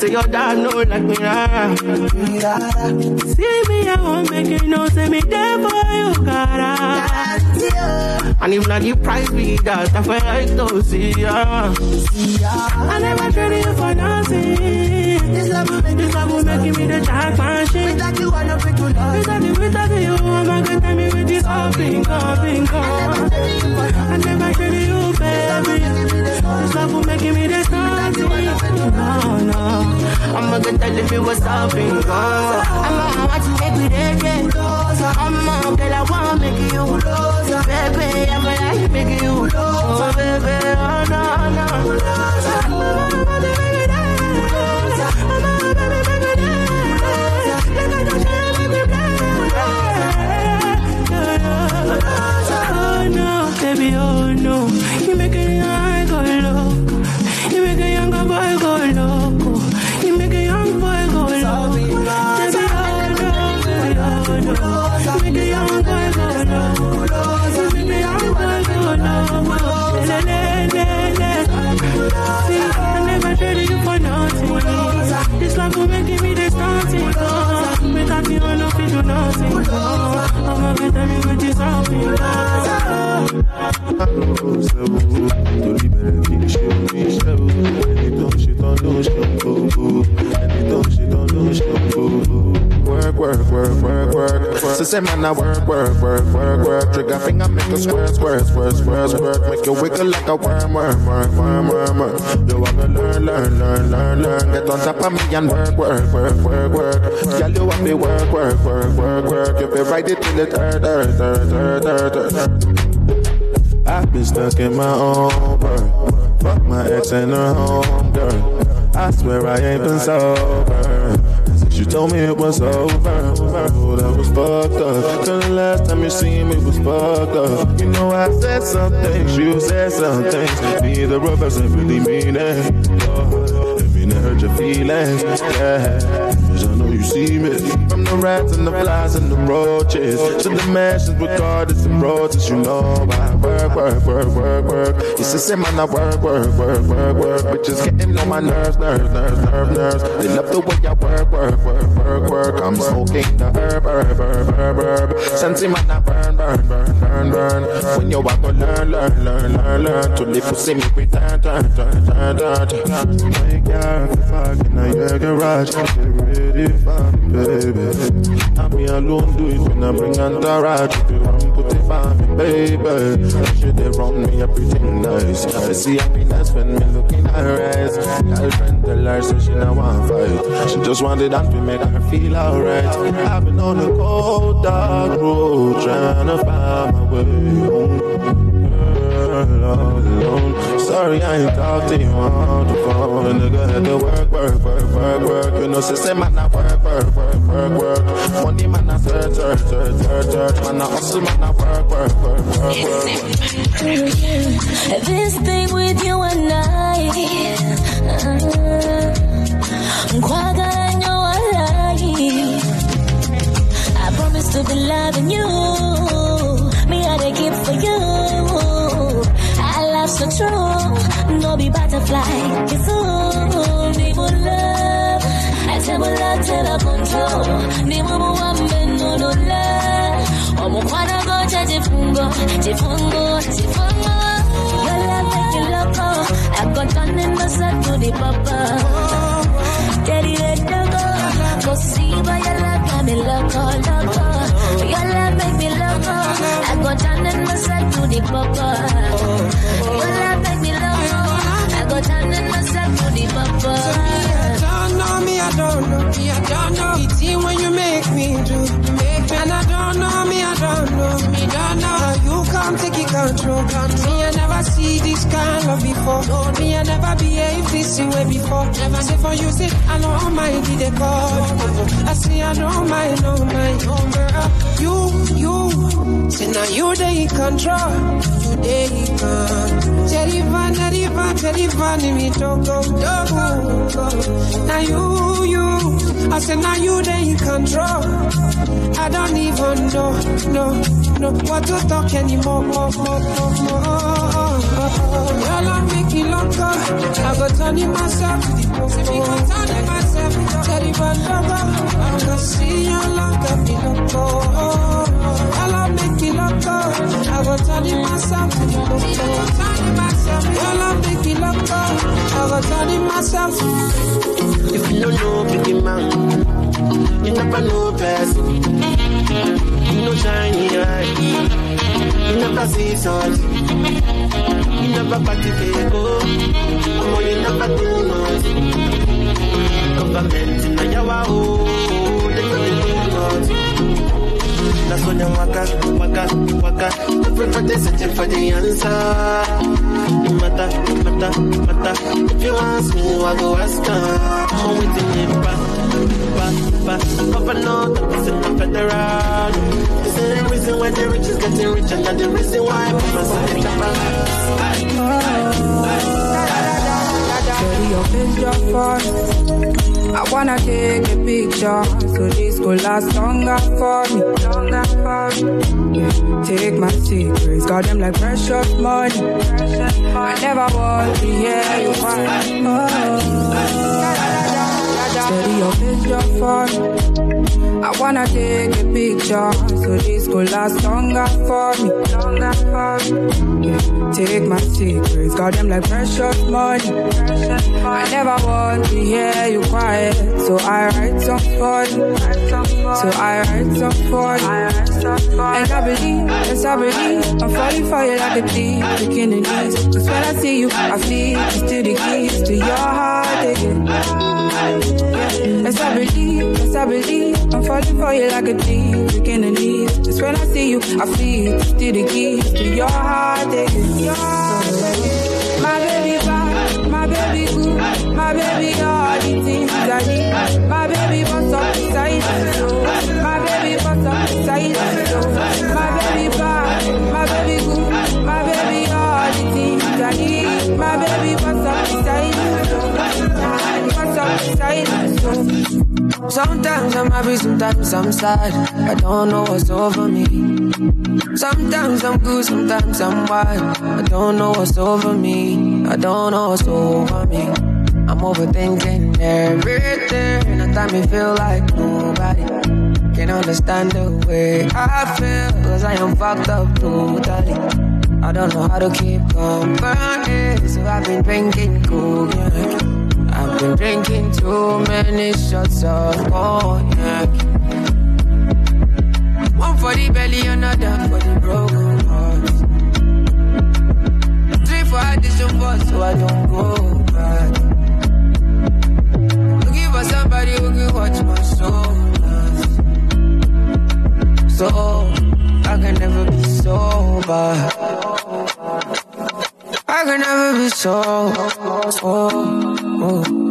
Say your dad know like me, rara. See me, I won't make it no. Say me there for you, gotta. Ah. And if not the price me that, I to see ya. I never traded you for nothing. This love will make this love will make me the jackpot shit. Without you, I don't fit to love. Without you, without you, I'm a good time with this all bingo, bingo. I never traded you, baby. This love will make me the something. No, no. I'm a good time me what's up, bingo. I'm a want to make me there, yeah. I'm a girl, I want to make you. Baby, I'm a like make you. Oh, baby, oh, no, no. No, baby, oh no. You make a love make me the starting. Oh, you, nothing. Oh, I'm better me with this something. torí bẹ̀rẹ̀ í ṣe oníṣẹ́ o ẹni tó ń ṣe tán ló ń ṣe gbogbo ẹni work. So say man, I work, work, work, work, work. Trigger finger make a squirt, squirt, squirt, squirt, squirt. Make you wiggle like a worm, worm, worm, worm, worm. You wanna learn, learn, learn, learn, learn. Get on top of me and work, work, work, work, work. Girl, you want me work, work, work, work, work. You ride it till it hurt, hurt, hurt, hurt, hurt. I've been stuck in my own world. Fuck my ex and her home girl. I swear I ain't been sober. You told me it was over. Oh, that was fucked up. Till the last time you seen me was fucked up. You know I said some things, you said some things. Neither of us ain't really mean it. It mean it hurt your feelings. Yeah. Cause I know you see me From the rats and the flies and the roaches To the mansions with gardens and roses You know I work, work, work, work, work It's the same man I work, work, work, work, work Bitches getting on my nerves, nerves, nerves, nerves, nerves They love the way I work, work, work, work, I'm smoking the herb, herb, herb, herb, herb. Sensei man I burn, burn, burn, burn, burn. When you walk, go learn, learn, learn, learn, learn. To live for see me return, turn, turn, turn, turn, turn Wake up, fucking in your garage Get ready for me, baby. I'm me alone, do it when I bring entourage If you want, put it for me, baby She they run me everything nice I see happiness when me look in her eyes. Girlfriend tell her so she not want fight She just wanted that to make her feel alright. I've been on a cold dark road Trying to find my way home Girl, all alone. Sorry, I ain't talk to you on the phone. Nigga had to work, work, work, work, work. You know, sister, man, I work, work, work, work, work. Money, man, I search, search, search, search, search. Man, I hustle, man, I work, work, work, work, work. This thing with you and I. Uh, Quagga, know I lie. I promise to be loving you. Me, I keep for you. So true. No be butterfly. It's all need more love. I tell my love till I control. Ni mumu wambe no no love. Omukwana go cha jifungo, jifungo, jifungo. Your love make me loco. Oh. I got done in myself to the papa. Daddy let them Cosiba, your love got me loco, loco. Your love make me loco. Oh. I go down and myself to the popo. Your love make me loco. Oh. I go down and myself to the popo. Oh. Don't know me, I don't know me, I don't know. It's you when you make me do, make me. And I don't know me, I don't know me, don't know. How you come take it control, control. Me, I never see this kind of before. No, me I never behave this way before. Never say for you, say I know my be the call. I say I know my, know my, know girl. You, you, say now you they control. You they control. Jerivan, Jerivan, Jerivan, me toko, toko. Now you, you, I say now you they control. I don't even know, no, no, what to talk anymore, more, more, more, more. Girl, I'm making love, I go turning myself to the. Turning myself to the bandaba. I'm gonna love, got me loco. Girl, I'm making love, I go turning myself to the myself, girl, I'm making love, I go turning myself. If you don't know, big man, you never know person. You know shiny eye, you never see something. You never participate, oh. Oh, you never do nothing. Government in a yawa, oh. They don't do nothing. That's when them waka, waka, waka. Everybody searching for the answer. No matter, matter, matter. If you ask me, I go ask her. I'm waiting in back, back. Governor, the person of federal. This is the reason why the rich is getting richer, not the reason why I'm a Dirty your picture for I wanna take a picture so this could last longer for me. Longer for me. Take my secrets, got them like precious money. I never want to hear you cry. Oh. Dirty your picture for me. I wanna take a picture so this could last longer for me. Longer for me. Take my secrets, got them like precious money. I never want to hear you quiet, so I write some for you. So I write some for you. And I believe, yes I believe, I'm falling for you like a thief, beginning knees. Cause when I see you, I feel it's still the keys to your heart again. Yes I believe, yes I believe, I'm falling for you like a thief, beginning knees. Cause when I see you, I feel it's still the keys to your heart again. My baby bad, my baby good, my baby all the things I need. My baby wants up beside you, my baby wants up beside you. My baby bad, my baby good, my baby all the things I need. My baby wants up beside you, wants up beside you. Sometimes I'm happy, sometimes I'm sad. I don't know what's over me. Sometimes I'm good, sometimes I'm wild. I don't know what's over me. I don't know what's over me. I'm overthinking everything. At time me feel like nobody can understand the way I feel. Cause I am fucked up totally. I don't know how to keep company. So I've been drinking cognac. Drinking too many shots of cognac. One for the belly, another for the broken heart. Three for addition, four so I don't go back. Looking for somebody who can watch my soul. So I can never be sober. I can never be so. Oh, oh,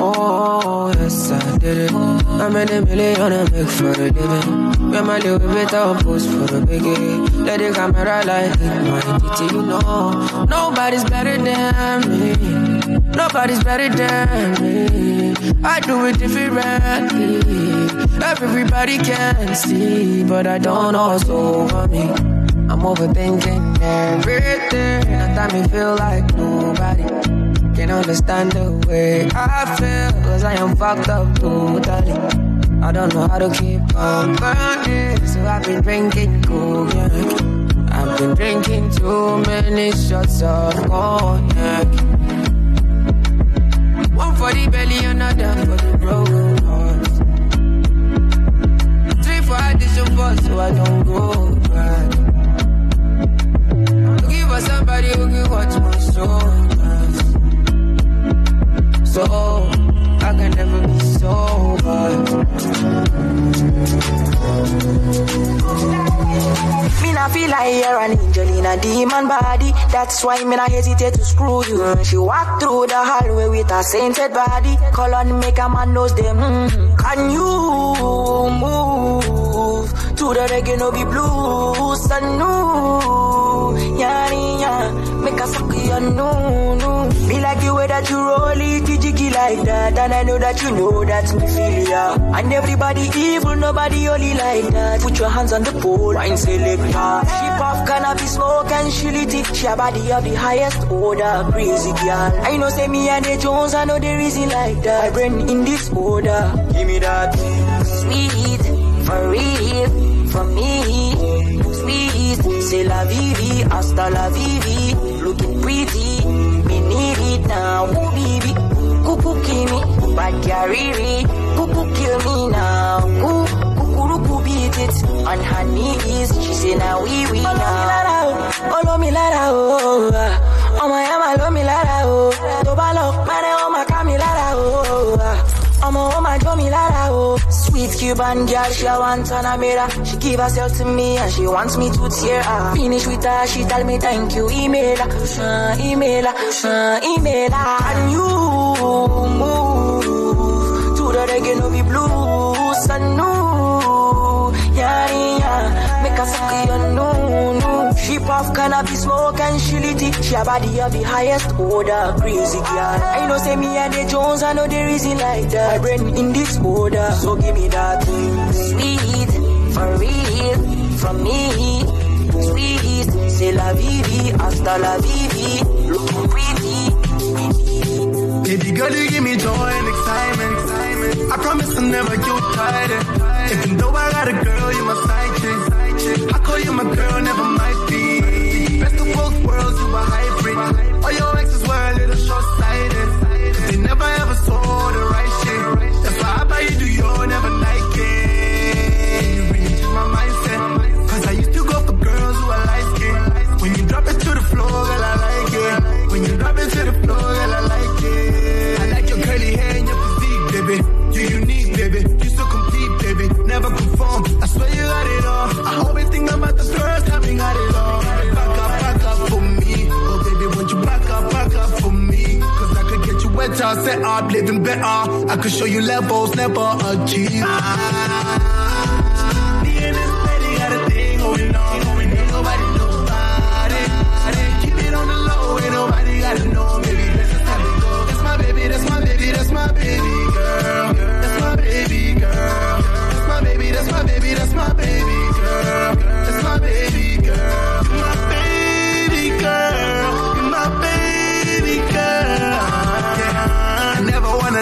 oh. Yes, I did it. I made a million I make for a living. When my little bit of post for the biggie. Let the camera light hit my titty, you know. Nobody's better than me. Nobody's better than me. I do it differently. Everybody can see, but I don't know what's over me. I'm overthinking everything. At time me feel like nobody can understand the way I feel. Cause I am fucked up totally. I don't know how to keep company. So I've been drinking cognac. I've been drinking too many shots of cognac. One for the belly, another for the broken heart. Three for addition, four so I don't go back. Looking for somebody who can watch my soul. So I can never be sober. Me not feel like you're an angel in a demon body. That's why me not hesitate to screw you. She walk through the hallway with her sainted body. Call on make a man knows them. Can you move to the reggae no be blues? Know, yeah, yeah. Make a suck you no, no. The way that you roll it, jiggy like that. And I know that you know that me feel ya. And everybody evil, nobody only like that. Put your hands on the pole, wine selector. She puff cannabis smoke and she lit it. She a body of the highest order, crazy girl. I know say me and the Jones, I know the reason like that. I brain in this order, give me that sweet, for real, for me. Sweet, c'est la vie, hasta la vie. Looking pretty, need now, ooh baby. Cuckoo kill me, bad carry Cuckoo kill me now. Kukuruku beat it on her knees. She say now we we now. Olo mi lára o, ah. ọmọ yẹn máa ló mi lára o. Tó bá lọ pẹ́rẹ́ ó Ọmọ ó máa jó mi lára o. Sweet Cuban girl, she a want a mirror. She give herself to me and she wants me to tear her. Finish with her, she tell me thank you, email her, uh, email her, email her. And you move to the reggae no be blues, I know, yeah, yeah. Make her suck you no, no. She puff cannabis smoke and she lit it. She a body of the highest order, crazy girl. I know say me and the Jones, I know the reason like that. I brain in this order, so give me that sweet, for real, from me. Sweet, c'est la vie, hasta la vie, looking pretty. Baby girl, you give me joy and excitement. excitement. I promise to never get tired. Even though I got a girl, you my side chick. I call you my girl, never might be. Both you a hybrid. All your exes were a little short-sighted. They never ever saw the right shit. That's why I buy you do your never wetter, set up, living better. I could show you levels never achieved.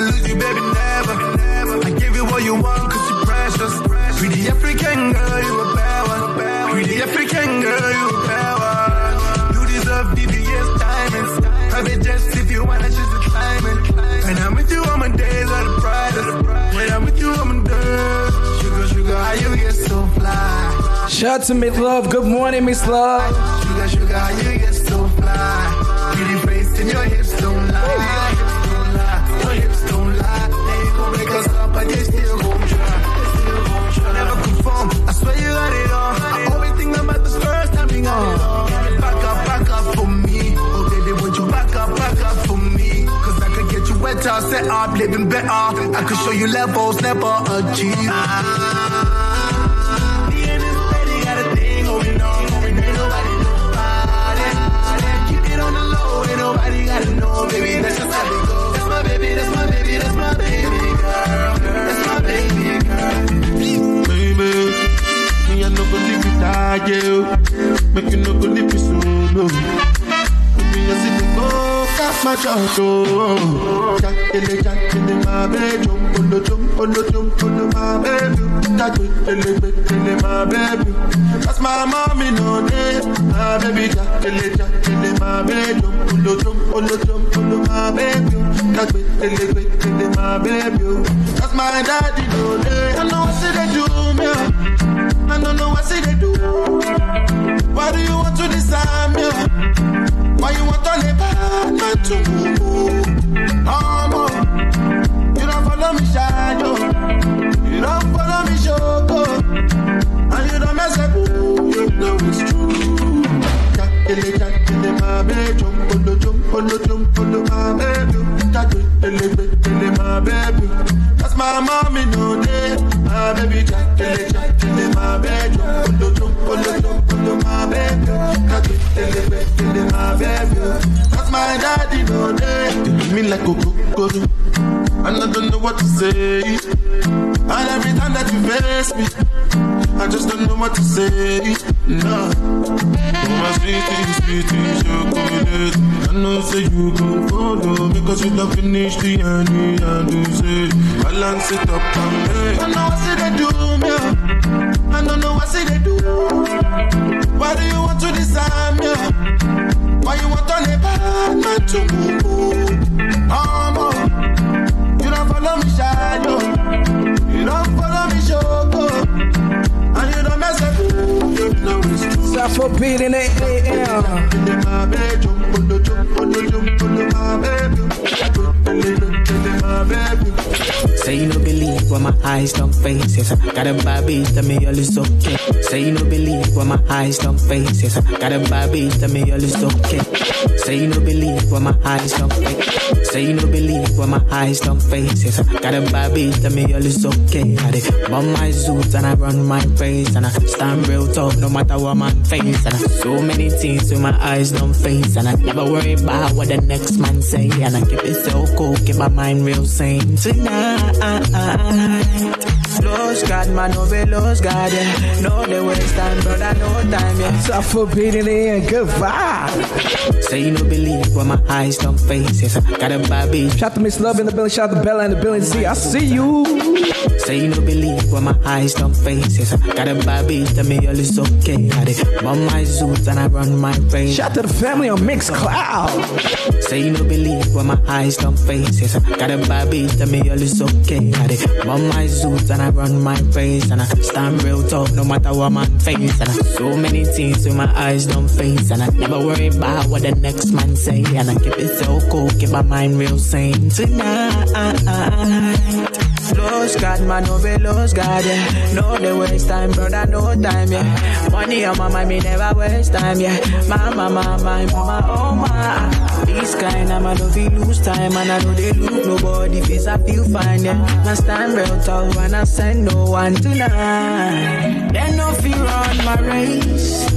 Lose you, baby, never. I give you what you want, cause you're precious. Pretty African girl, you a bad one. Pretty African girl, you a bad one. You deserve VVS diamonds. Private jets if you wanna choose the climate. And I'm with you on my days are the brightest. When I'm with you, I'm a dirt. Sugar, sugar, how you get so fly? Shout out to Miss Love. Good morning, Miss Love. Sugar, sugar, you get so fly? Pretty face and your hips wetter, set up, living better. I could show you levels never achieved. Lady got a thing. Ain't nobody. Keep it on the low, ain't nobody gotta know, baby. That's my baby, that's my baby, that's my baby girl. That's my baby girl. Baby, me I go leave you. Make you no go leave me solo. Me I see my dog, oh. Jackele, jackele, my baby, jump on the jump on the jump on the my baby. My baby. That's my mommy, no day. My baby, jackele, jackele, my baby, jump on the jump on the jump on the my baby. My baby. That's my daddy, no day. I know what they do, me. Oh. I don't know what they do. Why do you want to disarm me? Oh? Why you want to live back to Mama, you don't follow me shadow. You don't follow me shoko. And you don't mess up. You know it's true. ele jack ele my baby jump on the jump on the jump on the my baby jack ele ele my baby that's my mommy no day my baby jack ele jack ele my baby on the jump on the jump on the my baby ele my baby my daddy no day me like a coco and I don't know what to say and every time that you face me I just don't know what to say. No. Oh, my sweetie, sweetie, chocolate. I know say you go follow because you don't finish the honey and you say balance it up and me. I know what say they do me. Oh. I don't know what say they do. Why do you want to disarm me? Why you want to bad man to move? Um, you don't follow me, shadow. You don't follow me, shoko. And you don't show. Stop for beating it, Say you no believe what my eyes don't face. Yes, I got a bad bitch, tell me all is okay. Say you no believe what my eyes don't face. Yes, I got a bad bitch, tell me all is okay. Say you no believe what my eyes don't face. Say you no believe what my eyes don't face. Yes, I got a bad bitch, tell me all is okay. I dey bum my zoot and I run my face and I stand real talk no matter what man face. And I so many things with my eyes don't face and I never worry about what the next man say. And I keep it so cool, keep my mind real sane tonight. I, I, I. Lost God, man, no be lost God, yeah. No, they waste time, brother, no time, yeah. For beating it, good vibe. Say you no believe what my eyes don't face. Yes, I got a bitch. Shout to Miss Love in the building, shout to Bella in the building. See, I see you. Say you no believe what my eyes don't face. Yes, I got a bitch, tell me all is okay. I dey bum my zoot and I run my race. Shout to the family on Mixcloud. Say you no believe what my eyes don't face. Yes, I got a bitch, tell me all is okay. I bum my zoot and I run my race. And I stand real talk no matter what man face. And I so many things with my eyes don't face. And I never worry about what the next man say. And I keep it so cool, keep my mind real sane tonight. Lost God, man, no be lost God, yeah. No, they waste time, brother, no time, yeah. Money on my mind, me never waste time, yeah. Mama, mama, mama, oh my. This kind of man, don't feel lose time, and I know they look nobody face, I feel fine, yeah. I stand real tall when I send no one tonight. Then no fear run my race,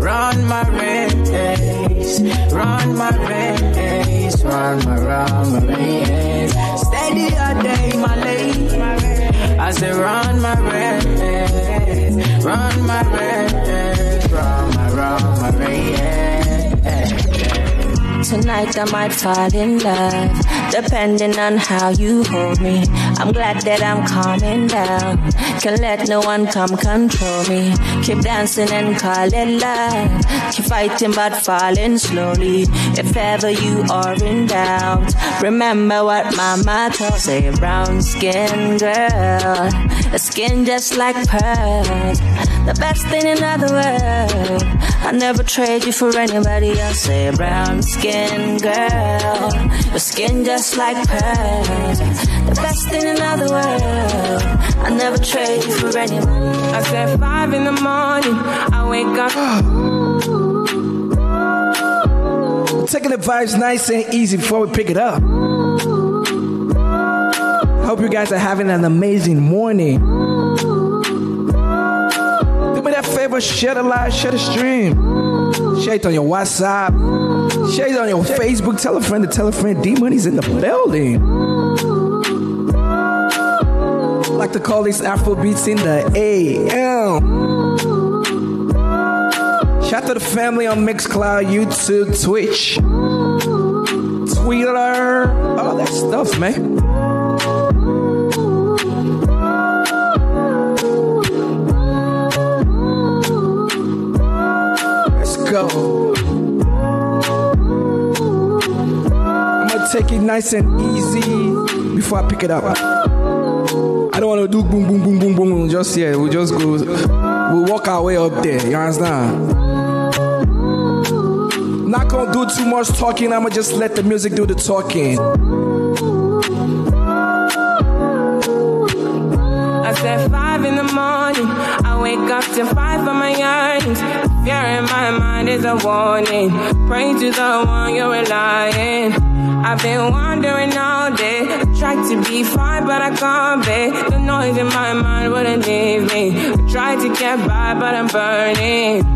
run my race, run my race, run my, run my race. Steady a day, my lady. I say run my race, run my race, run my, run my race. Tonight I might fall in love, depending on how you hold me. I'm glad that I'm calming down. Can let no one come control me. Keep dancing and call it love. Keep fighting but falling slowly. If ever you are in doubt, remember what mama told. Say brown skin girl, a skin just like pearls. The best thing in the world. I never trade you for anybody else. Say brown skin girl, your skin just like pearls. The best thing in the world. I never trade you for anyone. I said five in the morning, I wake up. Taking the vibes nice and easy before we pick it up. Hope you guys are having an amazing morning. Do me that favor, share the live, share the stream. Share it on your WhatsApp. Share it on your Facebook. Tell a friend to tell a friend. D Money's in the building. Like to call these Afro beats in the AM. Shout to the family on Mixcloud, YouTube, Twitch, Twitter, all that stuff, man. Take it nice and easy before I pick it up. I don't want to do boom, boom, boom, boom, boom just yeah, We'll just go. We'll walk our way up there. You understand? Not gonna do too much talking. I'ma just let the music do the talking. I said five in the morning, I wake up to five of my yearnings. Fear in my mind is a warning. Pray to the one you're relying. I've been wandering all day. Tried to be fine, but I can't be. The noise in my mind wouldn't leave me. I tried to get by, but I'm burning.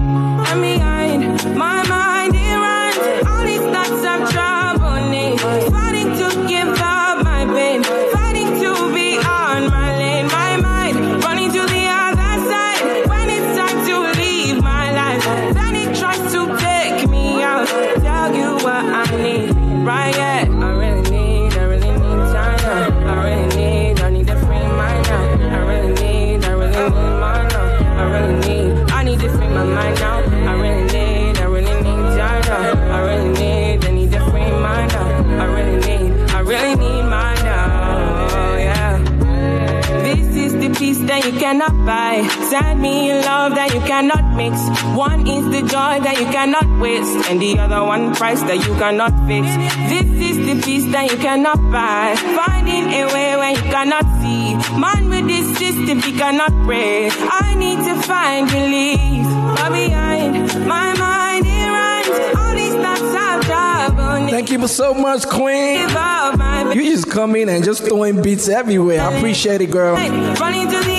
Cannot buy. Send me love that you cannot mix. One is the joy that you cannot waste, and the other one price that you cannot fix. This is the peace that you cannot buy. Finding a way when you cannot see. Man with this system, he cannot pray. I need to find relief. But behind my mind, it runs. All these thoughts have trouble. Thank you so much, Queen. You just come in and just throwing beats everywhere. I appreciate it, girl. Running to the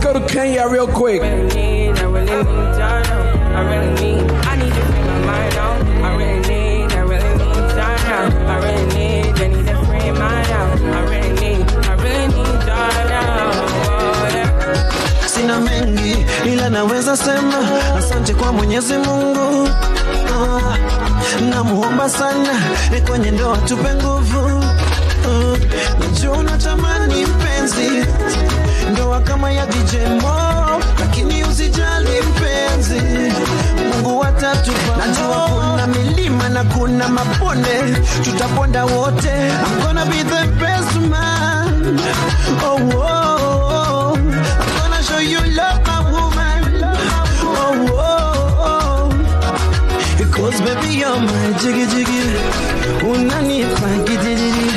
really go to Kenya real quick. sina mengi ila naweza sema asante kwa mwenyezi mungu. Ah, namuomba sana eh, kwenye ndoa tupe nguvu. Ah, najua unatamani mpenzi ndoa kama ya DJ Mo, lakini usijali mpenzi. Mungu atatupa najua kuna milima na kuna mabonde. Tutaponda wote. I'm gonna be the best man. Oh, oh, oh. Oh, oh, baby you're my jiggy jiggy. Unanipa gidiri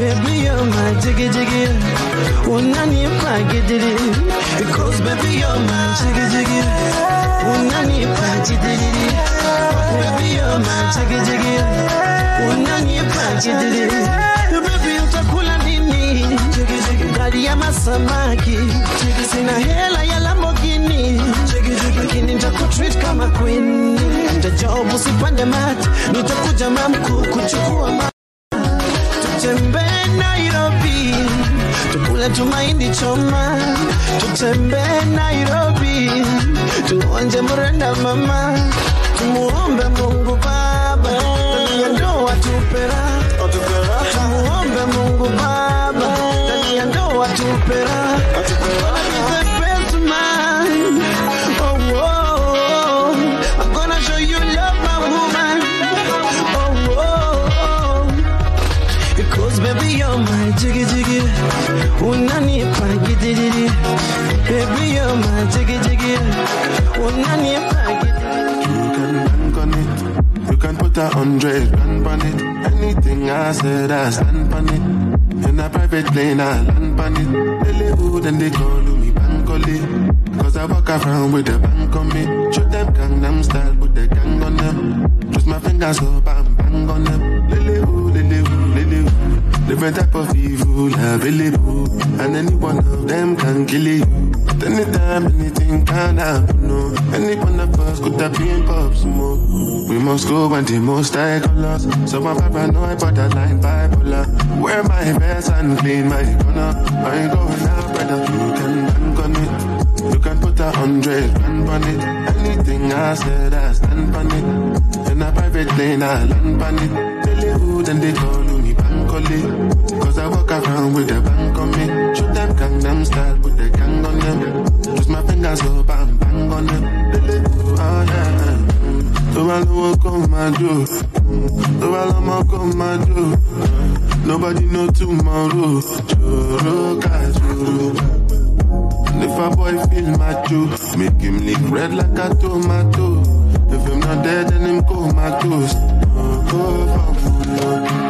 Baby you're my jiggy jiggy. Unanipa gidiri Because baby you're my jiggy jiggy. Unanipa gidiri Baby you're my jiggy jiggy. Unanipa gidiri Baby utakula nini? Gari ya Sina hela ya Lamborghini. Lakini nitakutreat kama queen. Nitajob sipande mati. Nitakuja mamku kuchukua ma Tutembee Tukule tumaindi choma Tutembee Nairobi Tuonje mrenda mama Tumuombe Mungu Baba ndoa tupera Tumuombe Mungu Baba a hundred grand on it. Anything I said, I stand on it. In a private plane, I land on it. Really who then they call me Bankole. Cause I walk around with the bank on me. Show them Gangnam style, put the gang on them. Twist my fingers up and bang on them. Lily who, lily who, lily who. Different type of evil available. And any one of them can kill you. At any time, anything can happen. No. Any one of us could have been pops more. We must go and the most high colors. So my papa know I'm paranoid, borderline bipolar. Wear my vest and clean my corner. I ain't going out, brother. You can bank on it. You can put a hundred grand on it. Anything I said, I stand on it. In a private plane, I land on it. Billy Hood and they call broccoli. Cause I walk around with a bang on me. Shoot them Gangnam style with the gang on them. Just my fingers up and bang on them. Oh yeah. Tó bá lówó kó máa jó. Tó bá lọ́mọ kó máa jó. Nobody know tomorrow. If a boy feel my juice, make him lick red like a tomato. If I'm not dead, then him comatose. Oh, oh, oh, oh.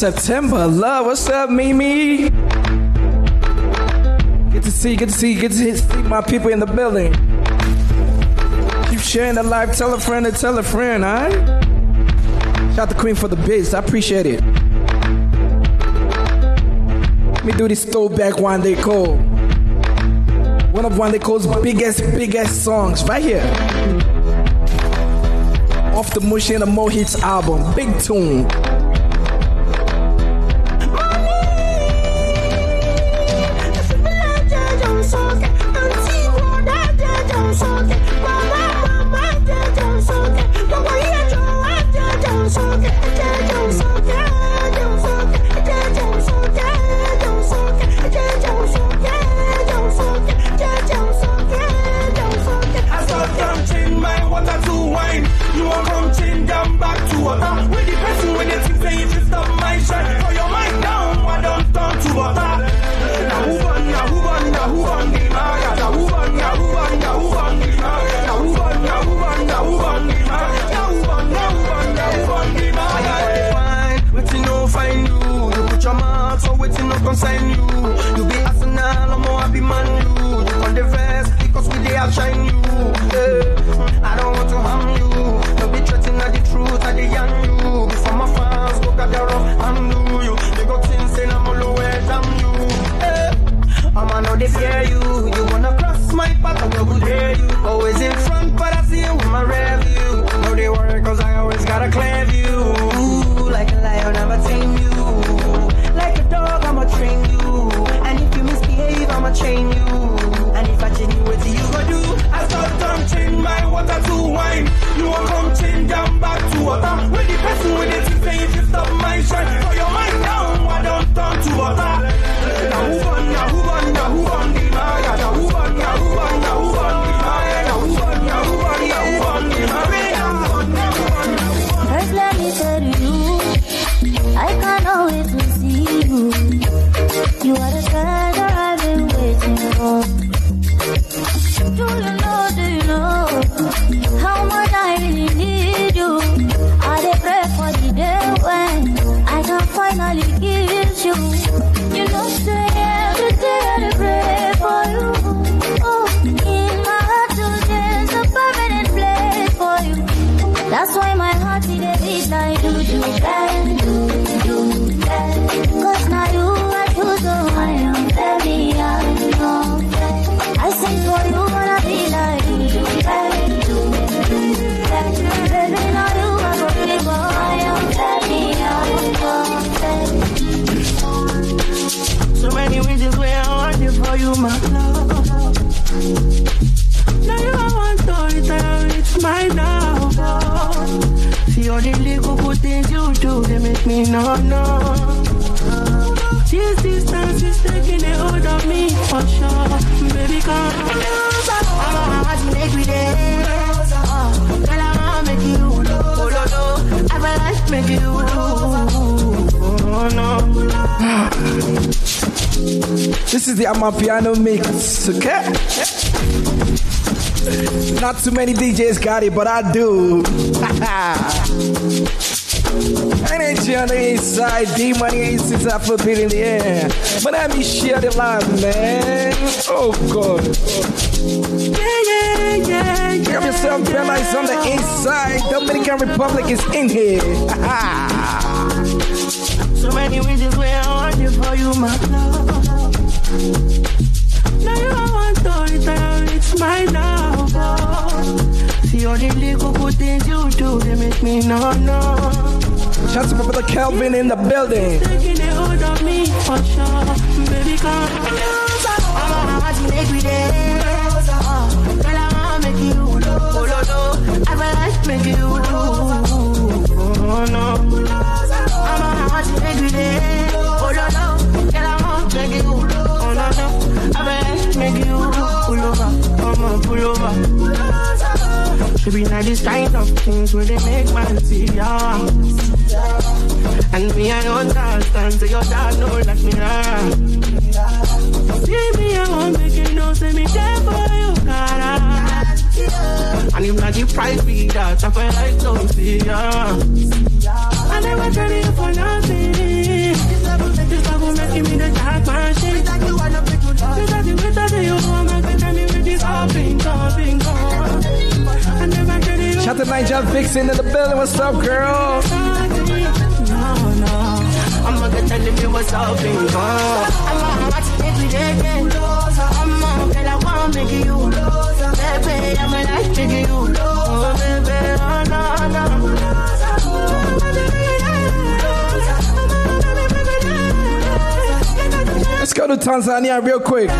September love. What's up, Mimi? Good to see, good to see, good to see my people in the building. Keep sharing the life. Tell a friend and tell a friend, all right? Shout to Queen for the bits. I appreciate it. Let me do this throwback Wande Coal. One of Wande Coal's biggest, biggest songs right here. Off the Mushin 2 Mo'Hits album. Big tune. Too many DJs got it, but I do. Energy on the inside, D money aces are forbidden in the air. But let me share the love, man. Oh God. Yeah, yeah, yeah. yeah Grab yourself, yeah, Bella is on the inside. Dominican Republic is in here. so many reasons where I want you for you, my love. Now you want to return, it's my love see little things you do, they make me no no. Shout out to my brother Kelvin in the building. Taking a hold of me for sure, baby come. I'm a every day. Girl, I wanna make you low, low, low. I wanna make you low. Oh no. I'm a every day. Oh no, no. Girl, I wanna make you low, oh no, no. I wanna make you low, pull over, come on, pull over. To be like these kind of things where they make man see ya. And me, I understand, so your dad know like me, ah. See me, I won't make it no, say me there for you, cara. And if not the price be that, I like don't see ya. And I never tell you for nothing. This love will make this love me the dark man shit. You got the way that you want, man, can tell me with this all thing, all Shout to Niger Vixen in the building. What's up, girl? No, no. I'm gonna tell you what's up, thing, uh. I'm gonna watch it every day. I'm gonna I want to make you. Baby, I'm gonna like to you. Oh, baby, oh, no, no. Let's go to Tanzania real quick.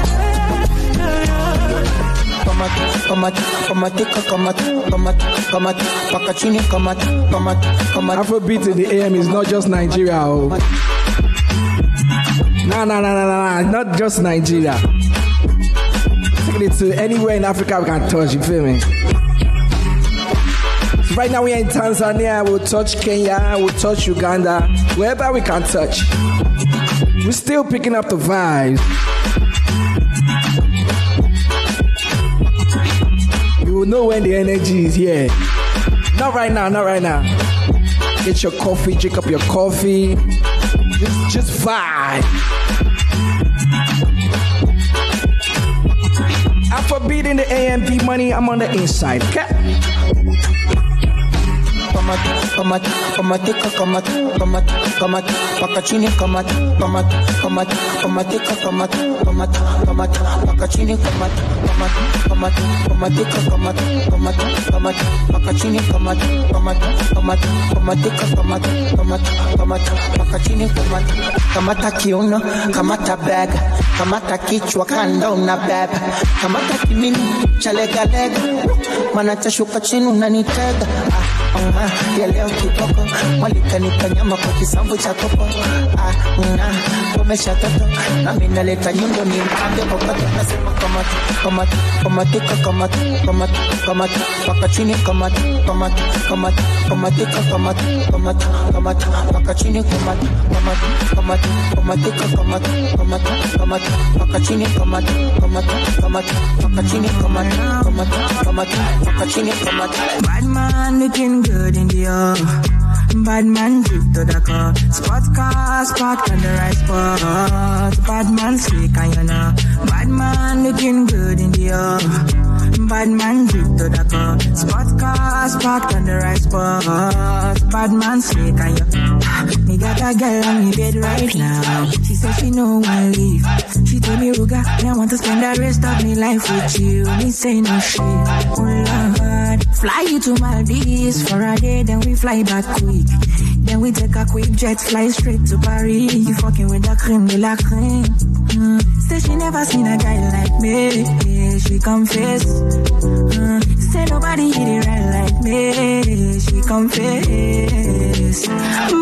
Kamata kamatika kamata kamata kamata paka chini kamata kamata kamata Afrobeat in the AM is not just Nigeria. Oh. Nah, nah, nah, nah, nah, not just Nigeria. Taking it to anywhere in Africa we can touch, you feel me? Right now we're in Tanzania, we'll touch Kenya, we'll touch Uganda, wherever we can touch. We're still picking up the vibes. Will know when the energy is here. Not right now, not right now. Get your coffee, drink up your coffee. Just, just vibe. Alphabet in the AMD money, I'm on the inside. Okay? Kamata kamateka kamata kamata kamata paka chini kamata kamata kamata kamateka kamata kamata kamata paka chini kamata kamata kamata kamateka kamata kamata kamata paka chini kamata kamata kamata kamateka kamata kamata kamata paka chini kamata kamata kiuno kamata bega kamata kichwa kanda una beba kamata kimini cha legalega mana tashuka chini unanitega ah, uh, ya leo kiboko mwalikanipa nyama kwa kisambu cha kopo na komesha toto nami naleta nyundo ni mkambe kokoto nasema kamatu kamatu kamatuka kamatu kamatu kamatu mpaka chini kamatu kamatu kamatu kamatika kamatu kamatu kamatu mpaka chini kamatu kamatu kamatu kamatika kamatu kamatu kamatu mpaka chini kamatu kamatu kamatu mpaka chini kamatu kamatu kamatu mpaka chini kamatu bad man looking good in the air. Bad man drip to the car. Spot car, spot on the right spot. Bad man slick and you know. Bad man looking good in the air. Bad man drip to the car. Spot car, spot on the right spot. Bad man slick and you. Me got a girl on me bed right now. She said she no one leave. She told me Ruga, I want to spend the rest of me life with you. Me say no shit. Oh Lord, fly you to Maldives for a day, then we fly back quick. Then we take a quick jet, fly straight to Paris. You fucking with the cream de la creme. Mm. Say she never seen a guy like me. Yeah, she confess. Mm. Say nobody hit it right like me. She confess.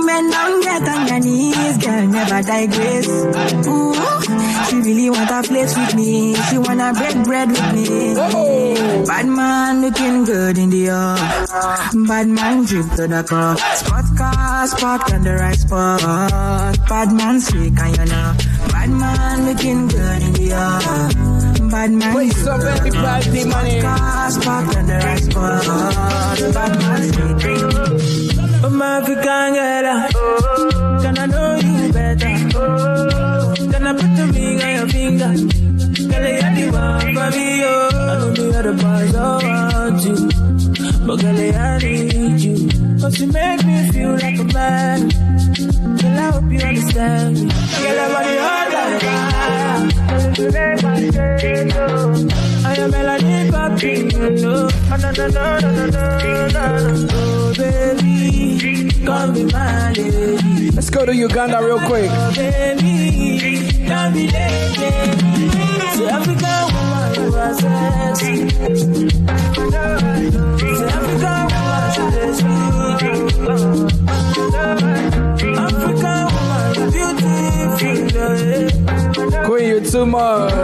Men don't get on your knees, girl, never digress. Ooh, she really want a place with me. She wanna break bread with me. Bad man looking good in the air. Bad man drip to the car. Spot car, spot on the right spot. Bad man slick and you know. Bad man looking good in the air. Bad man Play some everybody money. Spot car, spot on the right spot. Bad man slick. Oh, my African girl, can I know you better? I put the ring on your finger? Girl, you're the one for me, oh. I know the other boys don't want you, but girl, I need you. Cause you make me feel like a man. Girl, I hope you understand me. Girl, I'm on the other. I am you know. Oh, no, no, no, no, no, no, no, no. Oh, baby, come be lady. Let's go to Uganda real quick. Queen, you too much.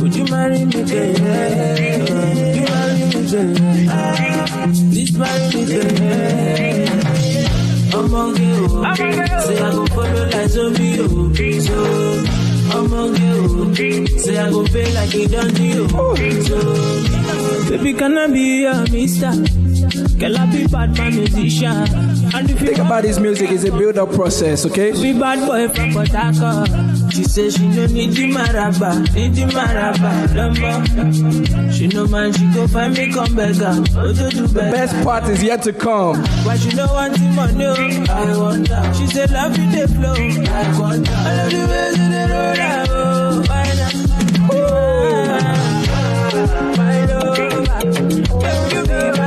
Would you marry me. Would you marry me, baby? Would you marry me, baby? Please marry me, baby. Ọmọge o, say I go follow like zombie o. So, ọmọge o, say I go pay like a donkey o. So, baby can I be your mister? Can I be bad man musician? And if you Think about this music, it's a build up process, okay? be bad boy from Port Harcourt. She say she no need the maraba, need the maraba, lumber. She no mind, she go find me come beggar. Oh, to do better. Best part is yet to come. Why she no want the money? oh? I wonder. She say love you the flow. I wonder. I love the way that they roll out. Oh, why not? My love. You be my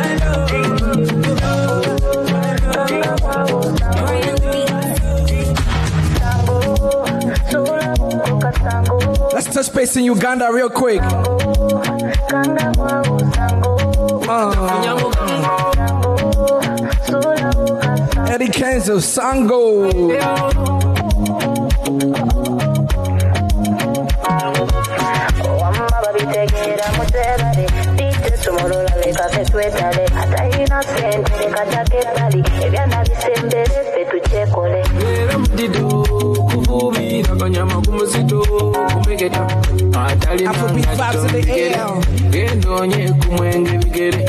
Let's touch base in Uganda real quick. Uh, Eddie Kenzo, Sango. Vibes in the air. Gendo nye kumwenge bigere.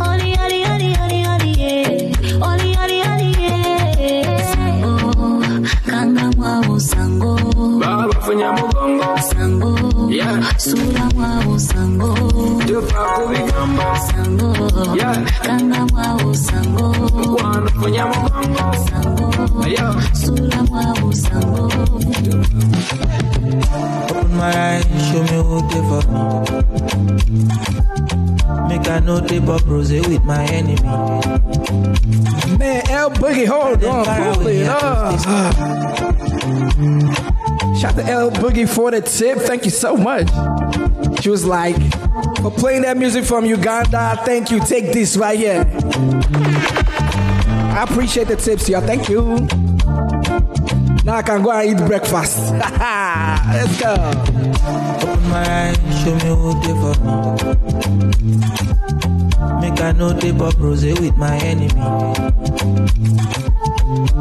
Oli, oli, oli, oli, oli, yeah. Oli, oli, oli, yeah. Sango, kanga mwao sango. Baba funya mugongo, Sango, Yeah. sura mwao sango. tupa kubigamba. Sango, Yeah. Me who they for me. Make I know they pop rose with my enemy. Man, L Boogie, hold on, pull it up. Shout to L Boogie for the tip. Thank you so much. She was like, for playing that music from Uganda, thank you. Take this right here. I appreciate the tips, y'all. Thank you. Now I can go and eat breakfast. Let's go. My eyes, show me who they for. Make I know they pop rose with my enemy.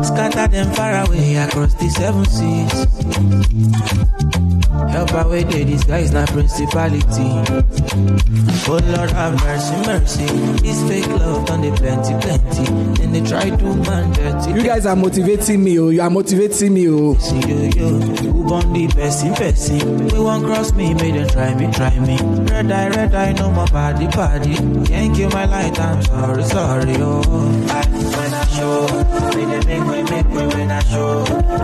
Scatter them far away across the seven seas. Help away the disguise, not principality. Oh Lord have mercy, mercy. This fake love done the plenty, plenty. Then they try to man dirty. You guys are motivating me, oh. You are motivating me, oh. See yo yo, who born the person person? We won't cross me, make them try me, try me. Red eye, red eye, no more party party. Can't kill my light, I'm sorry, sorry, oh. I show, we they make we make we when I show.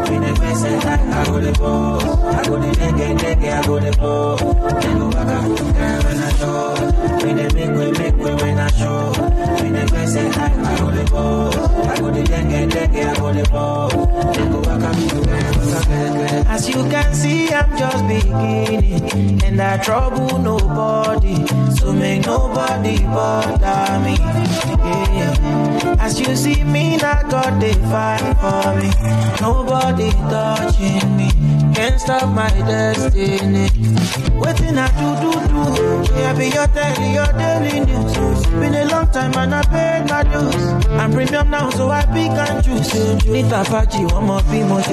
We they face it I go the boss, I go the dengue dengue, I go the blow. Then go back up, girl when I show. We they make we make we when I show. We they face it I go the boss, I go the dengue dengue, I go the blow. You can see, I'm just beginning, and I trouble nobody, so make nobody bother me. Yeah. As you see me, now God they fight for me. Nobody touching me, can't stop my destiny. Waiting I do do do, yeah, be your daily, your daily news. Been a long time and I paid my dues. I'm premium now, so I pick and choose. Nita Faji, one more be more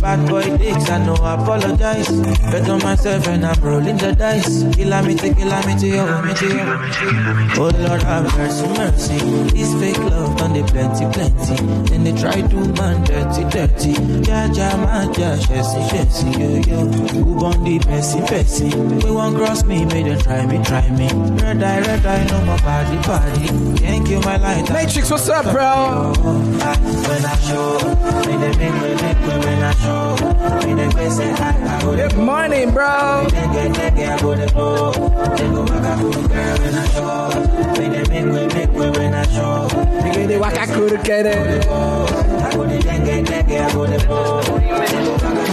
Bad boy dicks, I know I apologize. Bet on myself and I'm rolling the dice. Calamity, calamity, calamity. Oh Lord, have mercy, mercy. This fake love done the plenty, plenty. Then they try to man dirty, dirty. Ja, ja, man, ja, shessy, shessy, yo, yo. Who born the pessy, pessy? We won't cross me, make them try me, try me. Red eye, red eye, no more party, party. Can't kill my light. Matrix, what's up, bro? When I show, when they make me, make me when I show. When they face it, I, I go Good morning, bro. Then get, then get, I the flow. Then go I go the girl when I show. When they make me, make me when I show. Nigga, they waka kuru kere. I go the then get, I go the flow.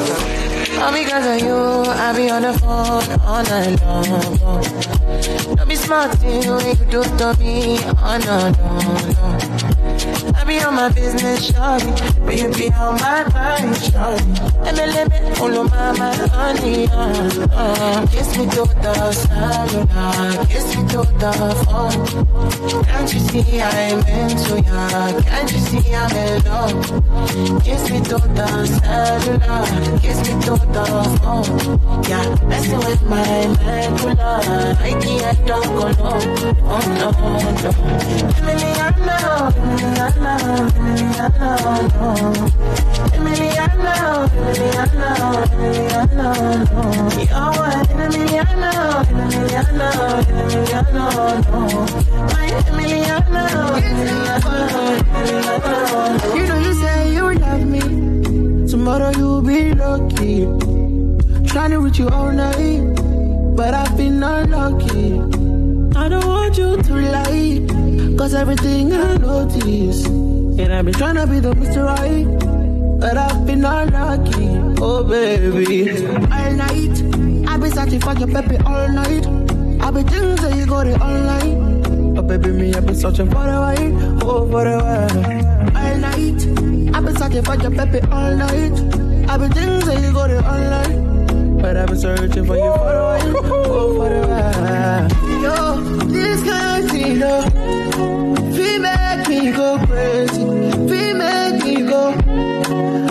All because of you, I be on the phone all night long. Don't be smart, when you do to me. Oh no, no, no. I be on my business, shawty, but you be on my mind, shawty. MLM, follow my, honey, uh, uh. Kiss me to the cellular, kiss me to the phone. Can't you see I'm into ya? Can't you see I'm in love? Kiss me to the cellular, kiss me to the phone. Yeah, messing with my medulla, I can't don't go low. Oh no, no. Emiliano, Emiliano, No. You're. My. You know you say you love me. Tomorrow you'll be lucky. Trying to reach you all night, but I've been unlucky. I don't want you to lie, cause everything I notice. And I've been trying to be the Mr. Right, but I've been unlucky. Oh, baby. All night, I've been searching for your baby all night. I've been thinking that you got it online. Oh, baby, me, I've been searching for the white, oh, for the white. All night, I've been searching for your baby all night. I've been thinking that you got it online. But I've been searching for you for a while, oh. Yo, this kind of thing, no. Feel make me go crazy. Feel make me go.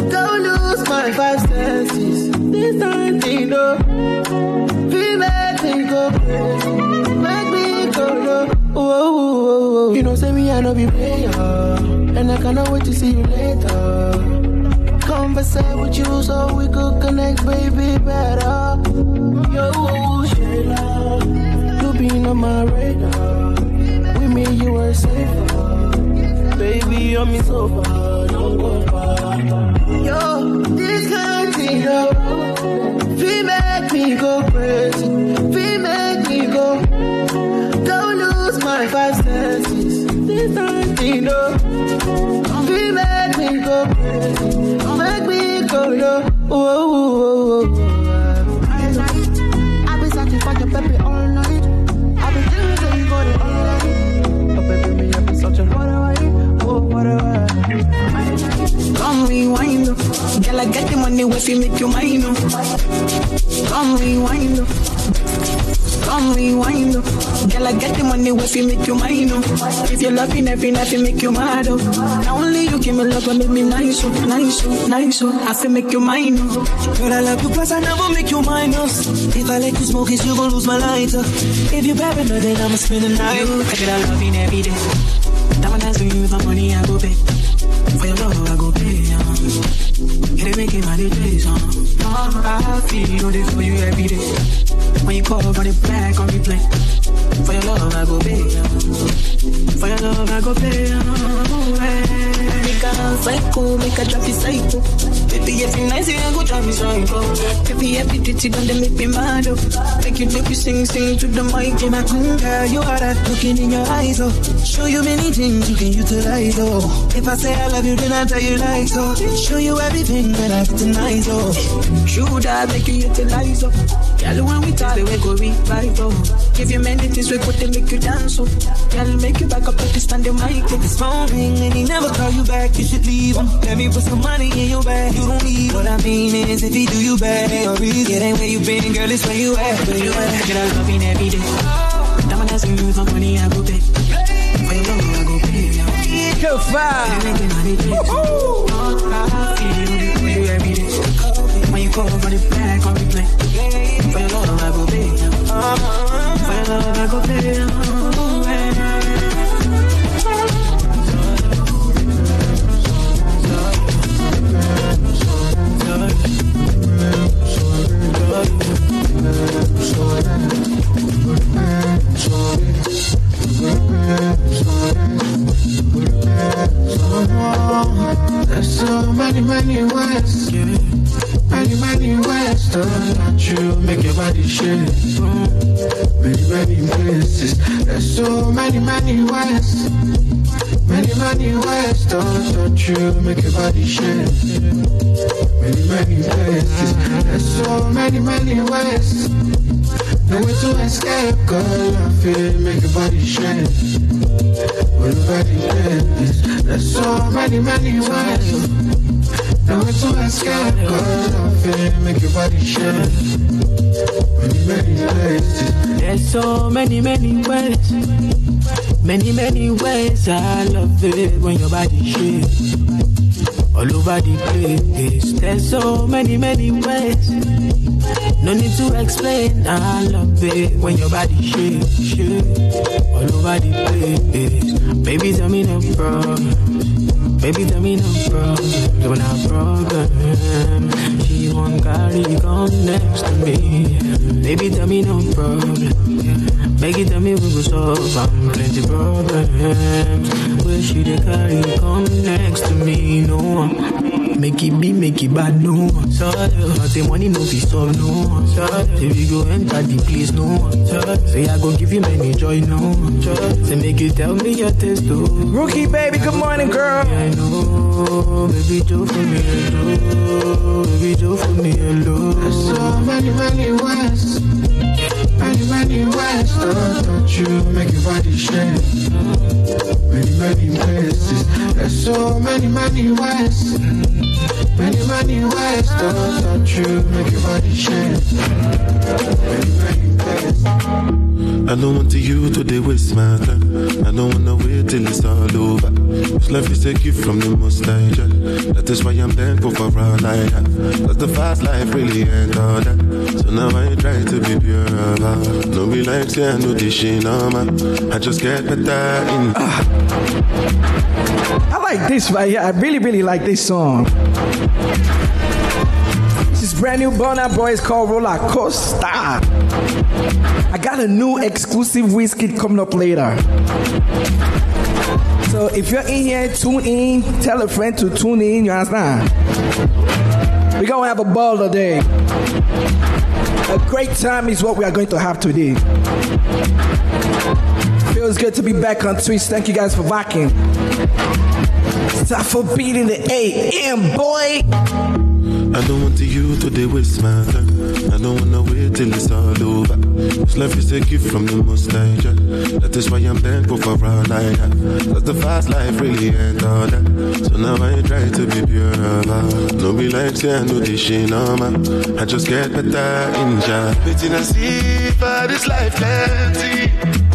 Don't lose my five senses. This kind of thing, no. Feel make me go crazy. Make me go. Whoa, whoa, whoa, whoa. You know, say me, I know be player. And I cannot wait to see you later conversate with you so we could connect, baby, better. Yo, Shayla, you been on my radar. With me, you were safer. Baby, you're me so far, don't go far. Yo, this kind thing, yo, feel make me go crazy. Feel make me go. Don't lose my five senses. This kind thing, yo, feel make me go crazy go low. Whoa, whoa, whoa, whoa. I've been searching for your baby all night. I've been thinking that you got it all night. Oh, baby, me, I've been searching for the way. Oh, for the way. Come rewind, oh. Girl, I get the money if you make you mine, oh. Come rewind, oh. Come rewind, oh. Girl, I get the money if you make you mine, oh. If you're loving every night, it make you mad, oh. Now only you give me love and make me nice, oh, nice, oh, nice, oh. I feel make you mine, oh. Girl, I love you, plus I never make you minus. If I let you smoke it, you gon' lose my lighter. If you paranoid, then I'ma spend the night. You, I a loving every day. Diamond dance with you, I'm money, I go pay. For your love, I go pay, uh. Get it making my days, uh. I feel this for you every day. When you call, run it back on replay. For your love, I go pay. For your love, I go pay. Make a psycho, make a drop you psycho. Baby, you nice, you go drive me psycho. Baby, every day you gonna make me mad. Oh. Make you do you sing, sing to the mic. In my girl, you are that looking in your eyes. Oh, show you many things you can utilize. Oh, if I say I love you, then I tell you lies. Oh, show you everything that I tonight. Oh, should I make you utilize? Oh, girl, when we talk, we go revive. Oh, give you many things we could to make you dance. Oh, girl, make you back up at the standing mic. If this phone ring and he never call you back, you should leave him. Let me put some money in your bag. You don't need what I mean is if he do you bad, ain't no reason. It ain't where you been, girl, it's where you at. Where you at? Get a loving every day. Diamond asking you for money, I go pay. For your love, I go pay. Go far. When you call for the back on replay. For your love, I go pay. For your love, I go pay. There's so many, many ways. Uh, mm. Many, many ways to touch you, make your body shake. Many, many places. There's so many, many ways. Many, many ways to touch you, make your body shake. Many, many places. There's so many, many ways. No way to escape, girl. I feel make your body shake. Place. There's so many, many ways. No way to escape, girl. I feel make your body. Many, many. There's so many, many ways. Many, many ways. I love it when your body shakes. All over the place. There's so many, many ways. No need to explain. I love it when your body shakes. Shake. All over the place. Baby, tell me no problem. Baby, tell me no problem. Don't have problem. She won't carry come next to me. Baby, tell me no problem. It tell me we go solve I'm plenty problems. Wish you the carry come next to me. No. Make it be, make it bad, no But the money no be solve, no if you go enter the place, no say I go give you many joy, no say make you tell me your taste, though. Rookie baby, good morning, girl. I know, baby, do for me, hello. Baby, do for me, hello. There's so many, many ways. Many, many ways to touch you, make your body shake. Many, many places. There's so many, many ways. Many, many ways to touch you, make your body shake. Many, many places. I don't want to you to waste my time. I don't wanna wait till it's all over. This life is a gift from the most high. Jah. That is why I'm thankful for all I have. Cause the fast life really ain't all that. So now I try to be pure. No be like say I know this shit. I just get better in. I like this right here. I really, really like this song. This brand new Burna Boy is called Roller Coaster. I got a new exclusive whiskey coming up later. So if you're in here, tune in. Tell a friend to tune in. You understand? We're gonna have a ball today. A great time is what we are going to have today. Feels good to be back on Twitch. Thank you guys for rocking. Stop for beating the AM, boy. I don't want to you to the waste my time. I don't wanna wait till it's all over. This life is a gift from the most high. Jah. That is why I'm thankful for all I have. Cause the fast life really ain't all that. So now I try to be pure heart. No be like say I know this shit no man. I just get better in Jah. Waiting I see for this life plenty.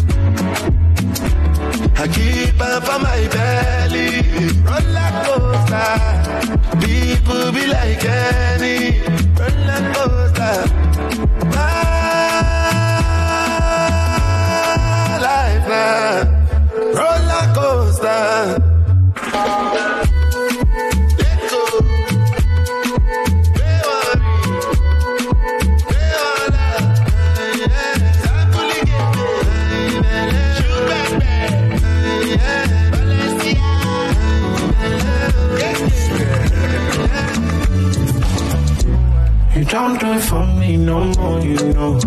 I keep up for my belly. Roller coaster. People be like any roller coaster. My life now. Roller coaster. Don't do it for me no more, you know.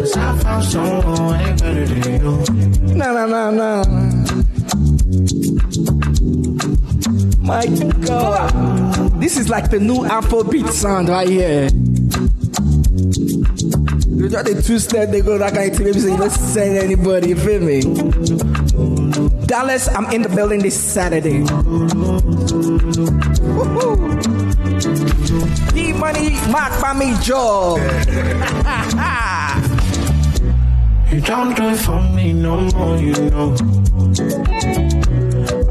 Cause I found someone way better than you. No, no, no, no. My God. This is like the new Afrobeat sound right here. You got the two step, they go like I baby say, let's send anybody, you feel me? Dallas, I'm in the building this Saturday. D money, mark by me job. You don't do it for me no more, you know.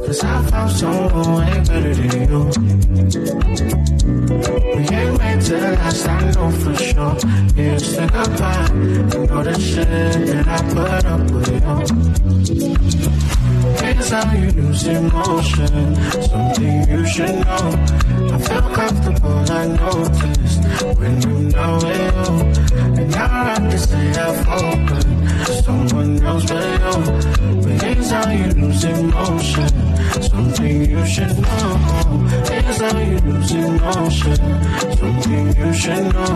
Cause I found someone way better than you. We ain't made to last, I know for sure. Stick up by, you know the shit that I put up with you. It's how you lose emotion, something you should know. I feel comfortable, I noticed when you know it. all. And now I can say I've opened someone else but you. But it's how you lose emotion, something you should know. It's how you lose emotion, something you should know.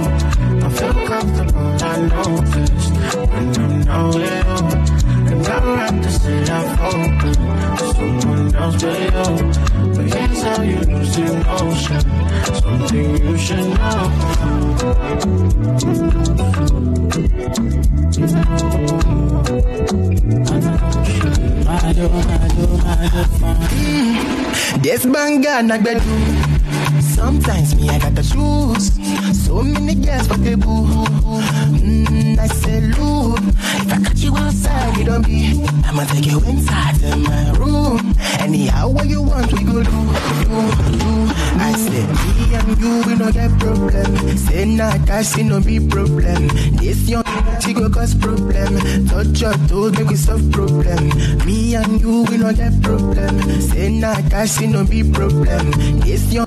I feel comfortable, I noticed when you know it. And I can say say I focus. Someone else but you. But here's how you lose emotion. Something you should Mm, This banga na gbedu. Sometimes me I gotta choose. So many girls for the boo. Mm, I say look, if I catch you outside, you don't be. I'ma take you inside in my room. Anyhow, what you want, we go do, do, do. I say me and you, we no get problem. Say nah, cash, no be problem. This young she go cause problem. Touch your toes, make we solve problem. Me and you, we no get problem. Say nah, cash, no be problem. This young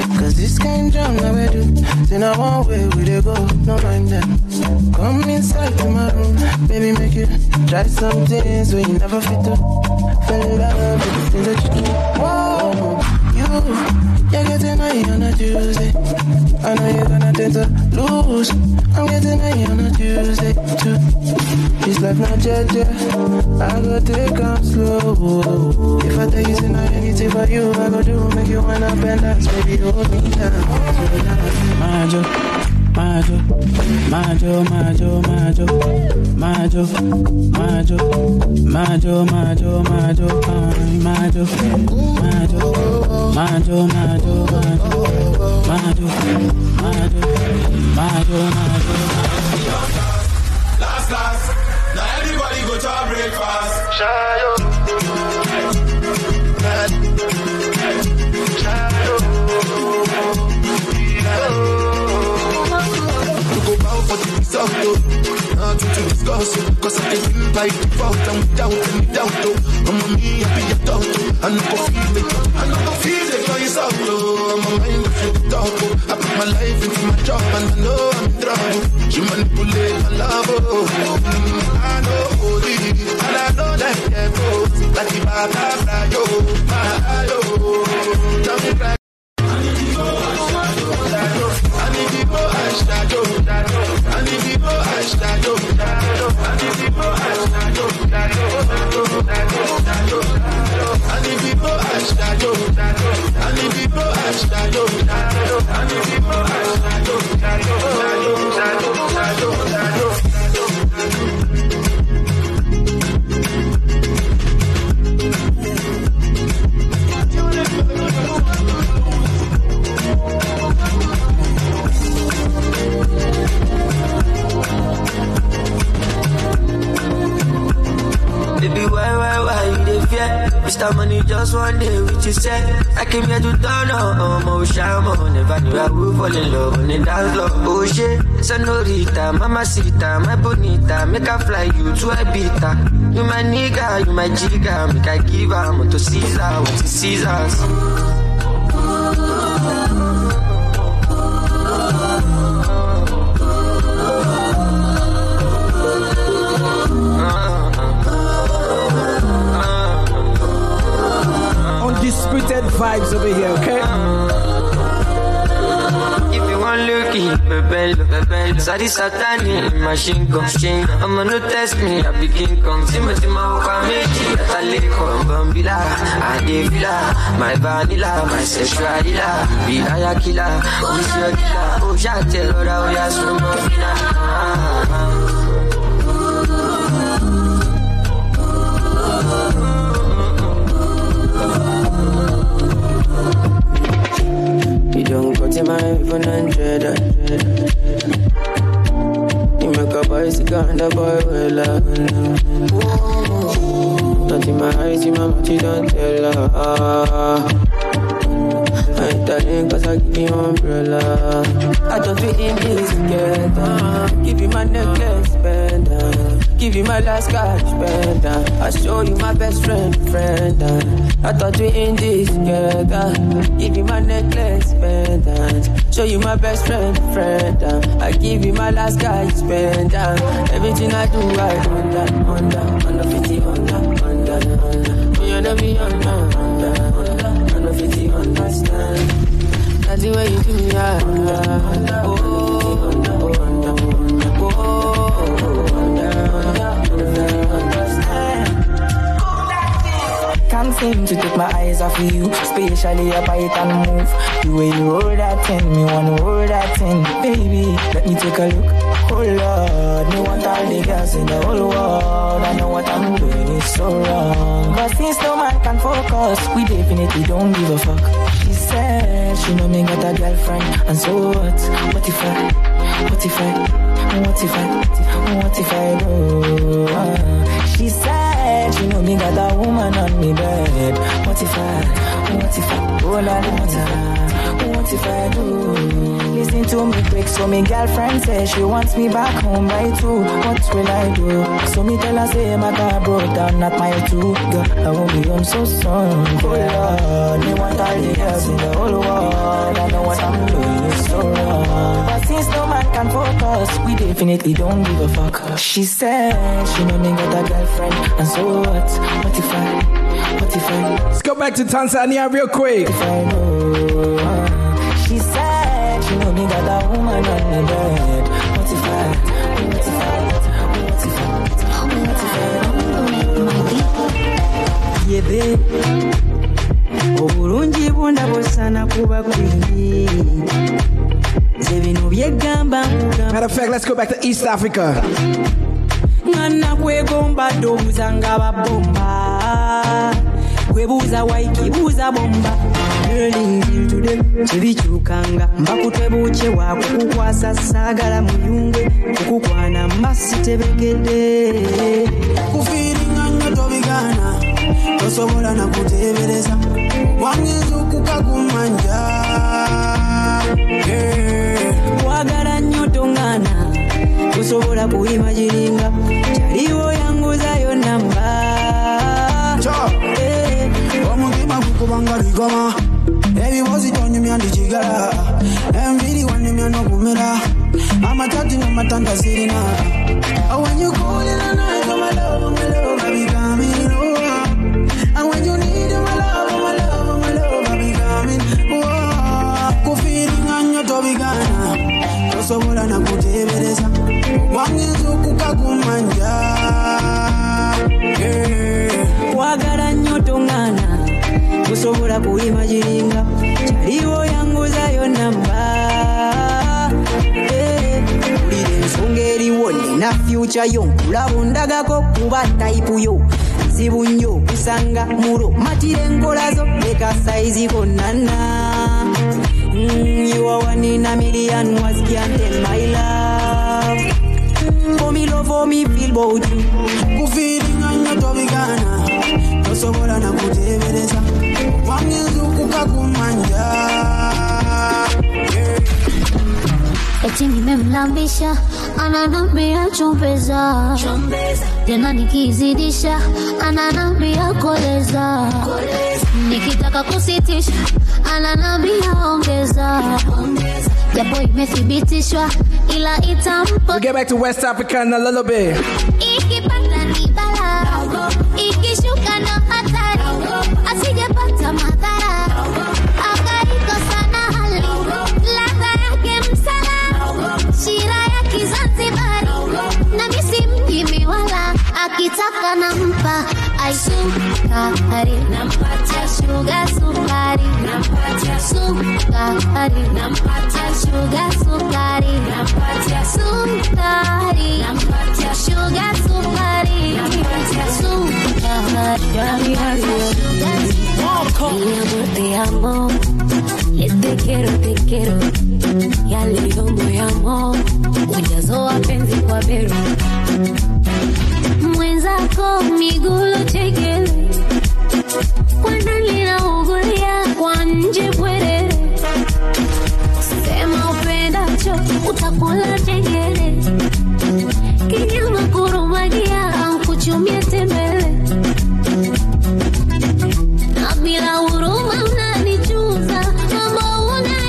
Cause this kind drum now we do. Now one way we they go, no mind them. Come inside to my room, baby, make you try some things when you never fit to. Fell in love with the things that you do. Whoa, you're getting high on a Tuesday. I know you're gonna tend to lose. I'm getting high on a Tuesday too. This life not jet I go take on slow. If I you say not anything for you, I go do make you wanna bend dance, baby, hold me down. Majo, Majo, Majo, Majo, Majo, Majo, Majo, Majo, Majo, Majo, Majo, Majo, Majo, Majo, Majo, Majo, Majo, Majo, Majo. Last, last. Now everybody go to breakfast. You go bow for the result, though. Nothing to discuss, oh. Cause I can win by default and without any doubt, though. I'm a me, I be a doubt, oh. I no go feel I no go feel it yourself, oh. I'm a mind of you talk, oh. I put my life into my job and I know I'm in trouble. You manipulate my love, oh. Mm, I know holy, and I know that devil. Like the baba, yo, my, yo. Don't ashtajo daro and the people ashtajo daro and the people ashtajo daro daro and the people ashtajo daro and the people ashtajo daro and the people dey? Mr. Money just one day with you said. I came here to turn on, um, oh, shaman Never knew I would fall in love on the dance floor. Oh shit, senorita, mamacita, my bonita. Make I fly you to Ibiza. You my nigga, you my jigga Make I give her to Caesar, what is Caesar's vibes over here, okay? If you want looky, bebel, bebel Sadi satani, machine gun, machine gun I'ma no test me, I be King Kong. Sima sima waka meji, ataleko Bambila, adevila My vanilla, my sexual Be higher killer, who's your killer? Oh, tell her how you swim You don't go to my even hundred. You make a bicycle and a boy well up. Not in my eyes, in my mouth, you don't tell her. I telling cause I give you umbrella. I don't fit in this together. Give you my necklace, pendant. Give you my last cash uh, I show you my best friend, friend. Uh, I thought we in this together. Give you my necklace, pendant. Show you my best friend, friend. uh, I give you my last cash spend. uh, Everything I do, I under, under, under 50, under, under, under. Under, under, under, under 50, understand. That's the way you do me, yeah. oh, oh, oh, oh, Can't seem to take my eyes off of you, especially your bite and move. The way you roll that thing, me wanna roll that thing, baby. Let me take a look. Oh Lord, me want all the girls in the whole world. I know what I'm doing is so wrong, but since no man can focus, we definitely don't give a fuck. She said she know me got a girlfriend, and so what? What if I? What if I? What if I? What if I do? She said she know me got a woman on me bed. What if I? What if I? Oh la la. What if I do? Listen to me quick, so me girlfriend says she wants me back home by two. What will I do? So me tell her say my car broke down, not my two. Girl, I won't be home so soon. Oh Lord, me want all the girls in the whole world. I know what I'm doing so wrong. But since no can focus, we definitely don't give a fuck. She said she know me got a girlfriend, and so what? What if I? What if I? Let's go back to Tanzania real quick. If I know, uh, she said she know me got a woman on the bed. What if I? What if I? What if I? What if I? yebe obulungi bundabosana kuba kwingi nze bino byegamba Matter of fact, let's go back to East Africa. nga nakwegomba ddobuuza nga babomba kwebuuza waiki buuza bomba. Tebikyukanga mbakutwe buukye wakukukwasa saagala muyungwe kukukwana masi tebegedde kufiiringa nnyo tobigaana tosobola nakuteebereza wangenza okukakumanja wagala nnyo toŋŋaana tosobola kuyimagiringa kyaliwo yanguzayo namba. Eh. Omutima gukubanga bigoma ebiwozi tonyumya ndikigala enviri wanyumya nokumera. Amatati namatanda zirina awenyikulira nazo malova malova tosobola nakuteebereza wangenza okukakumanja wagala nnyo toŋŋaana tosobola kuyimagiringa kyaliwo yanguzayo namba. Wulira ensonga eriwo nina fyuca yo. Nkulaba ondagako kuba tayipu yo. Zibu nnyo kusanga mulo matira enkola zo leka sayizi konnana Mm, you are one in a million was can't tell my love For me love, for me feel about you kufiiringa nnyo tobigana tosobola nakuteebereza wangenza okukakumanja eti nimemlambisha ananambia chombeza. Tena nikizidisha ananambia koleza. Nikitaka kusitisha ananambia ongeza japo imethibitishwa ila itampo We get back to West Africa in a little bit. ikipanda ni bala ikishuka na hatari asijapata madhara. Akaikosa na hali ladha yake msala shira ya kizanzibari na misi mjimi wala akitaka nampa aisukari nampatia nampatia sukari nampatia shuga sukari nampatia sukari nampatia shuga sukari nampatia sukari Mi amor, te amo. Te quiero, te quiero. Ya le digo moyamo. Ujazo wapenzi kwa bero. Mwenzako migulo chekele. Kwa ndani utakula tengere, kinyama kurumagia, kuchumie tembele? Na bila huruma mnanichuza, kama una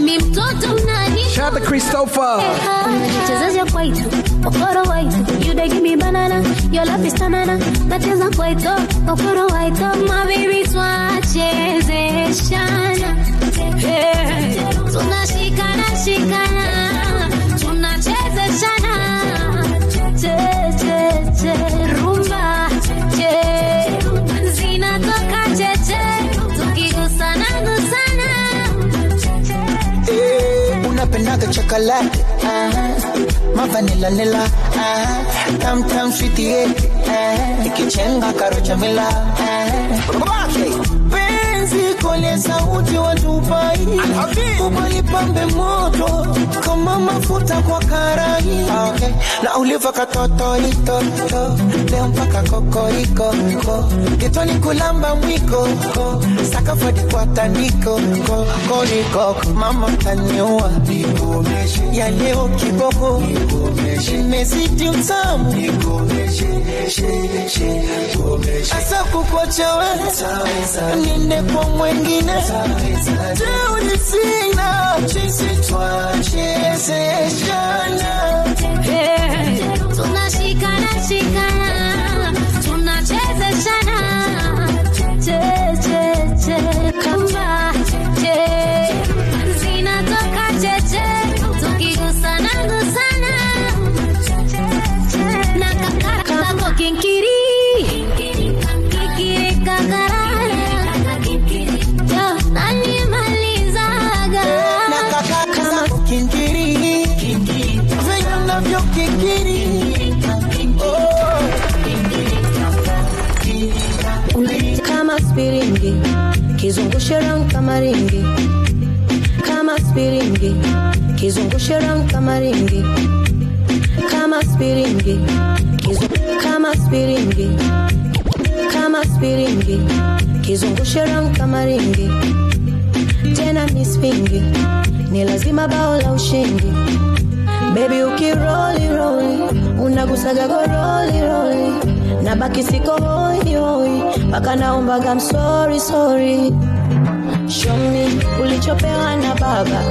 mi mtoto mnani Christopher. Unajichezaje kwaito okoro waito you dey give me banana your love is tanana nacheza kwaito okoro waito my baby twachezeshana. Hey, tunashikana shikana tunachezeshana che che che rumba che zinatoka cheche tukigusana gusana Eh, unapendaga chocolate uh-huh. mavanila nila uh-huh. tam tam sweet yeah. uh-huh. ikichenga karocha mila uh-huh. Kole sauti watupai ubalipambe moto kama mafuta kwa karai. Okay. na uliva katotoitoto leo mpaka kokoriko ko getoni kulamba mwiko ko sakafadi kwa tandiko ko koriko mama taniua ya leo kiboko. Imezidi utamu asa kukwachawe ninde kwa mwengine teuni sina chisi twachezeshana tunashikana shikana tunachezeshana kama kama spiringi kizungushe round kama ringi kama spiringi kama spiringi kama spiringi kizungushe round kama ringi tena mispingi ni lazima bao la ushindi. Bebi ukiroli roli unagusaga goroli roli na baki siko hoi hoi mpaka naombaga msori sori shomi ulichopewa na baba.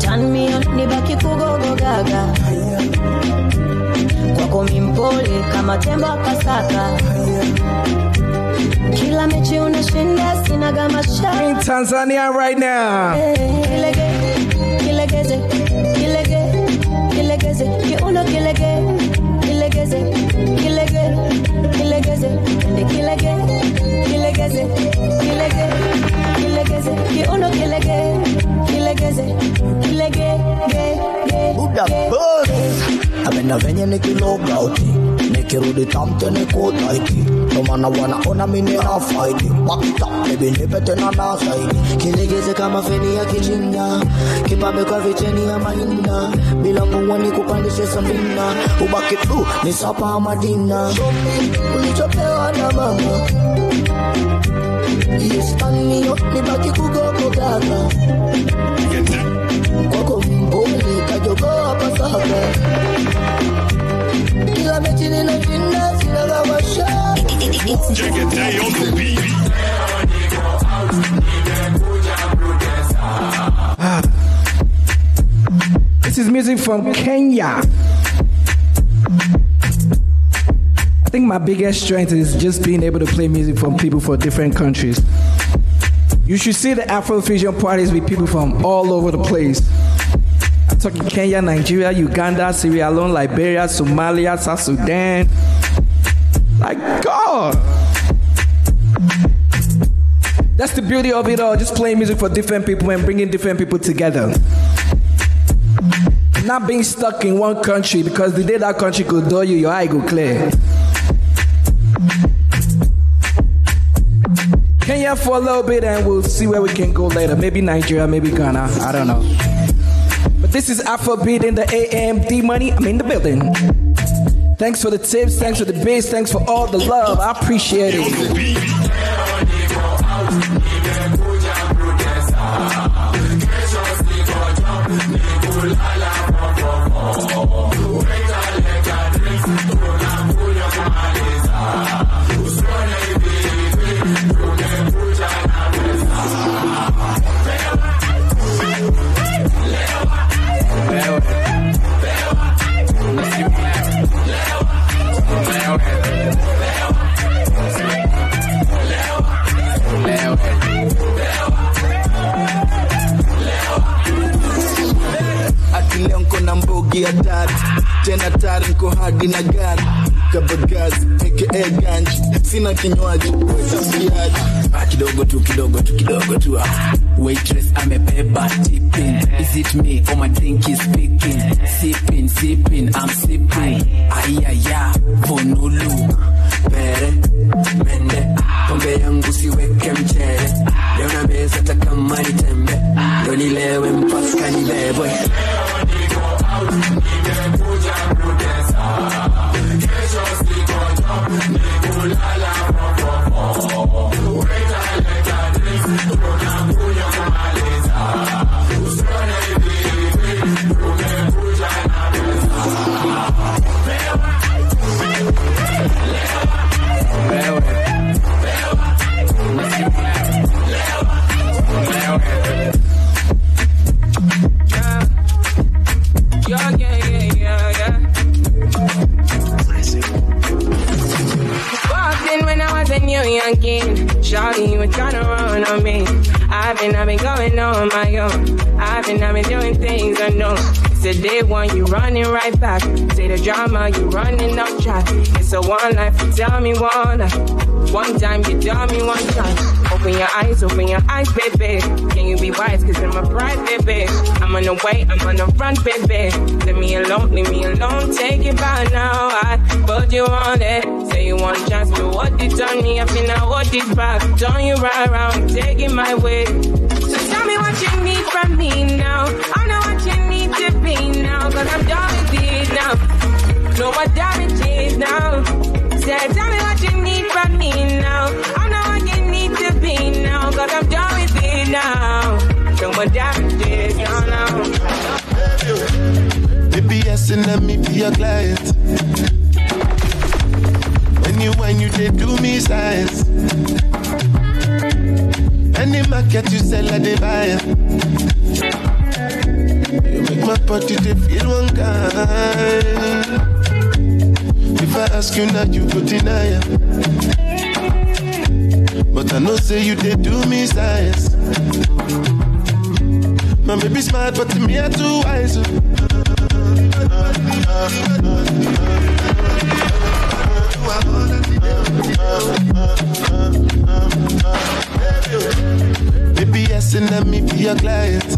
Tanmio ni baki kugogo gaga kwako mimpole kama tembo wa pasaka. Kila mechi unashinda sinaga In Tanzania right now. kilege kilegeze kilege kilegeze. Kiuno kilege kilegeze kilege kilegeze kilege, kilege kilegeze kilege kilegeze kiuno kilege kilegeze kilege ge ge Buda boss Amena venye nikiloga uti Nikirudi tamte nikutaiki Ndo maana wanaona mimi na faidi Bakta baby nipe tena na zaidi kilegeze kama feni ya kichina kipambe kwa vicheni ya mahina. Bila mvua ni kupandishe safina. Ubaki tu ni sapa madina Ulichopewa na mama. Istanio nibaki kugogo gaga. Kwako mbole kajogoa pasaka Kila mechi ninashinda sina kama sha This is music from Kenya. I think my biggest strength is just being able to play music from people from different countries. You should see the Afrofusion parties with people from all over the place. I'm talking Kenya, Nigeria, Uganda, Sierra Leone, Liberia, Somalia, South Sudan. Like God. That's the beauty of it all. Just playing music for different people and bringing different people together. Not being stuck in one country because the day that country could do you, your eye go clear. Kenya for a little bit and we'll see where we can go later. Maybe Nigeria, maybe Ghana. I don't know. But this is Afrobeat in the AMD money. I'm in the building. Thanks for the tips, thanks for the bass, thanks for all the love. I appreciate it. Niko hadi na gari. Kabagazi aka ganji sina kinywaji wetasiaji Ah, kidogo tu kidogo tu kidogo tu. Ah. waitress amebeba tipping is it me or my drink is speaking sipping sipping i'm sipping. Ayaya vonulu. Pere mende. Pombe yangu siweke mchere leo na meza takamani tembe ndo nilewe mpaka nibebwe Yeah, yeah, yeah, when I was a new youngin. Shawty, you were trying to run on me. I've been, I've been going on my own. I've been, I've been doing things unknown. Said day one, you running right back. Say the drama, you running off track. It's a one life, you tell me one life. One time, you tell me one time. Open your eyes, open your eyes, baby. Can you be wise? Cause I'm a bride, baby. I'm on the way, I'm on the run, baby. Leave me alone, leave me alone. Take it by now. I put you on it. Say you want chance, but what it on me? I feel now what it back. Turn you right around, take it my way. So tell me what you need from me now. I know what you need to be now. Cause I'm done with it now. No more damages now. Say, tell me what you need from me now. I to be now. Cause I'm done with it now. No more damages, no, no. Baby, yes, and let me be your client. When you when you they do me size. Any market you sell, I they buy. You make my body they feel one kind. If I ask you now, you go deny it. But I know say you they do me size. My baby smart, but to me I too wise. Baby, yes, and let me be your client.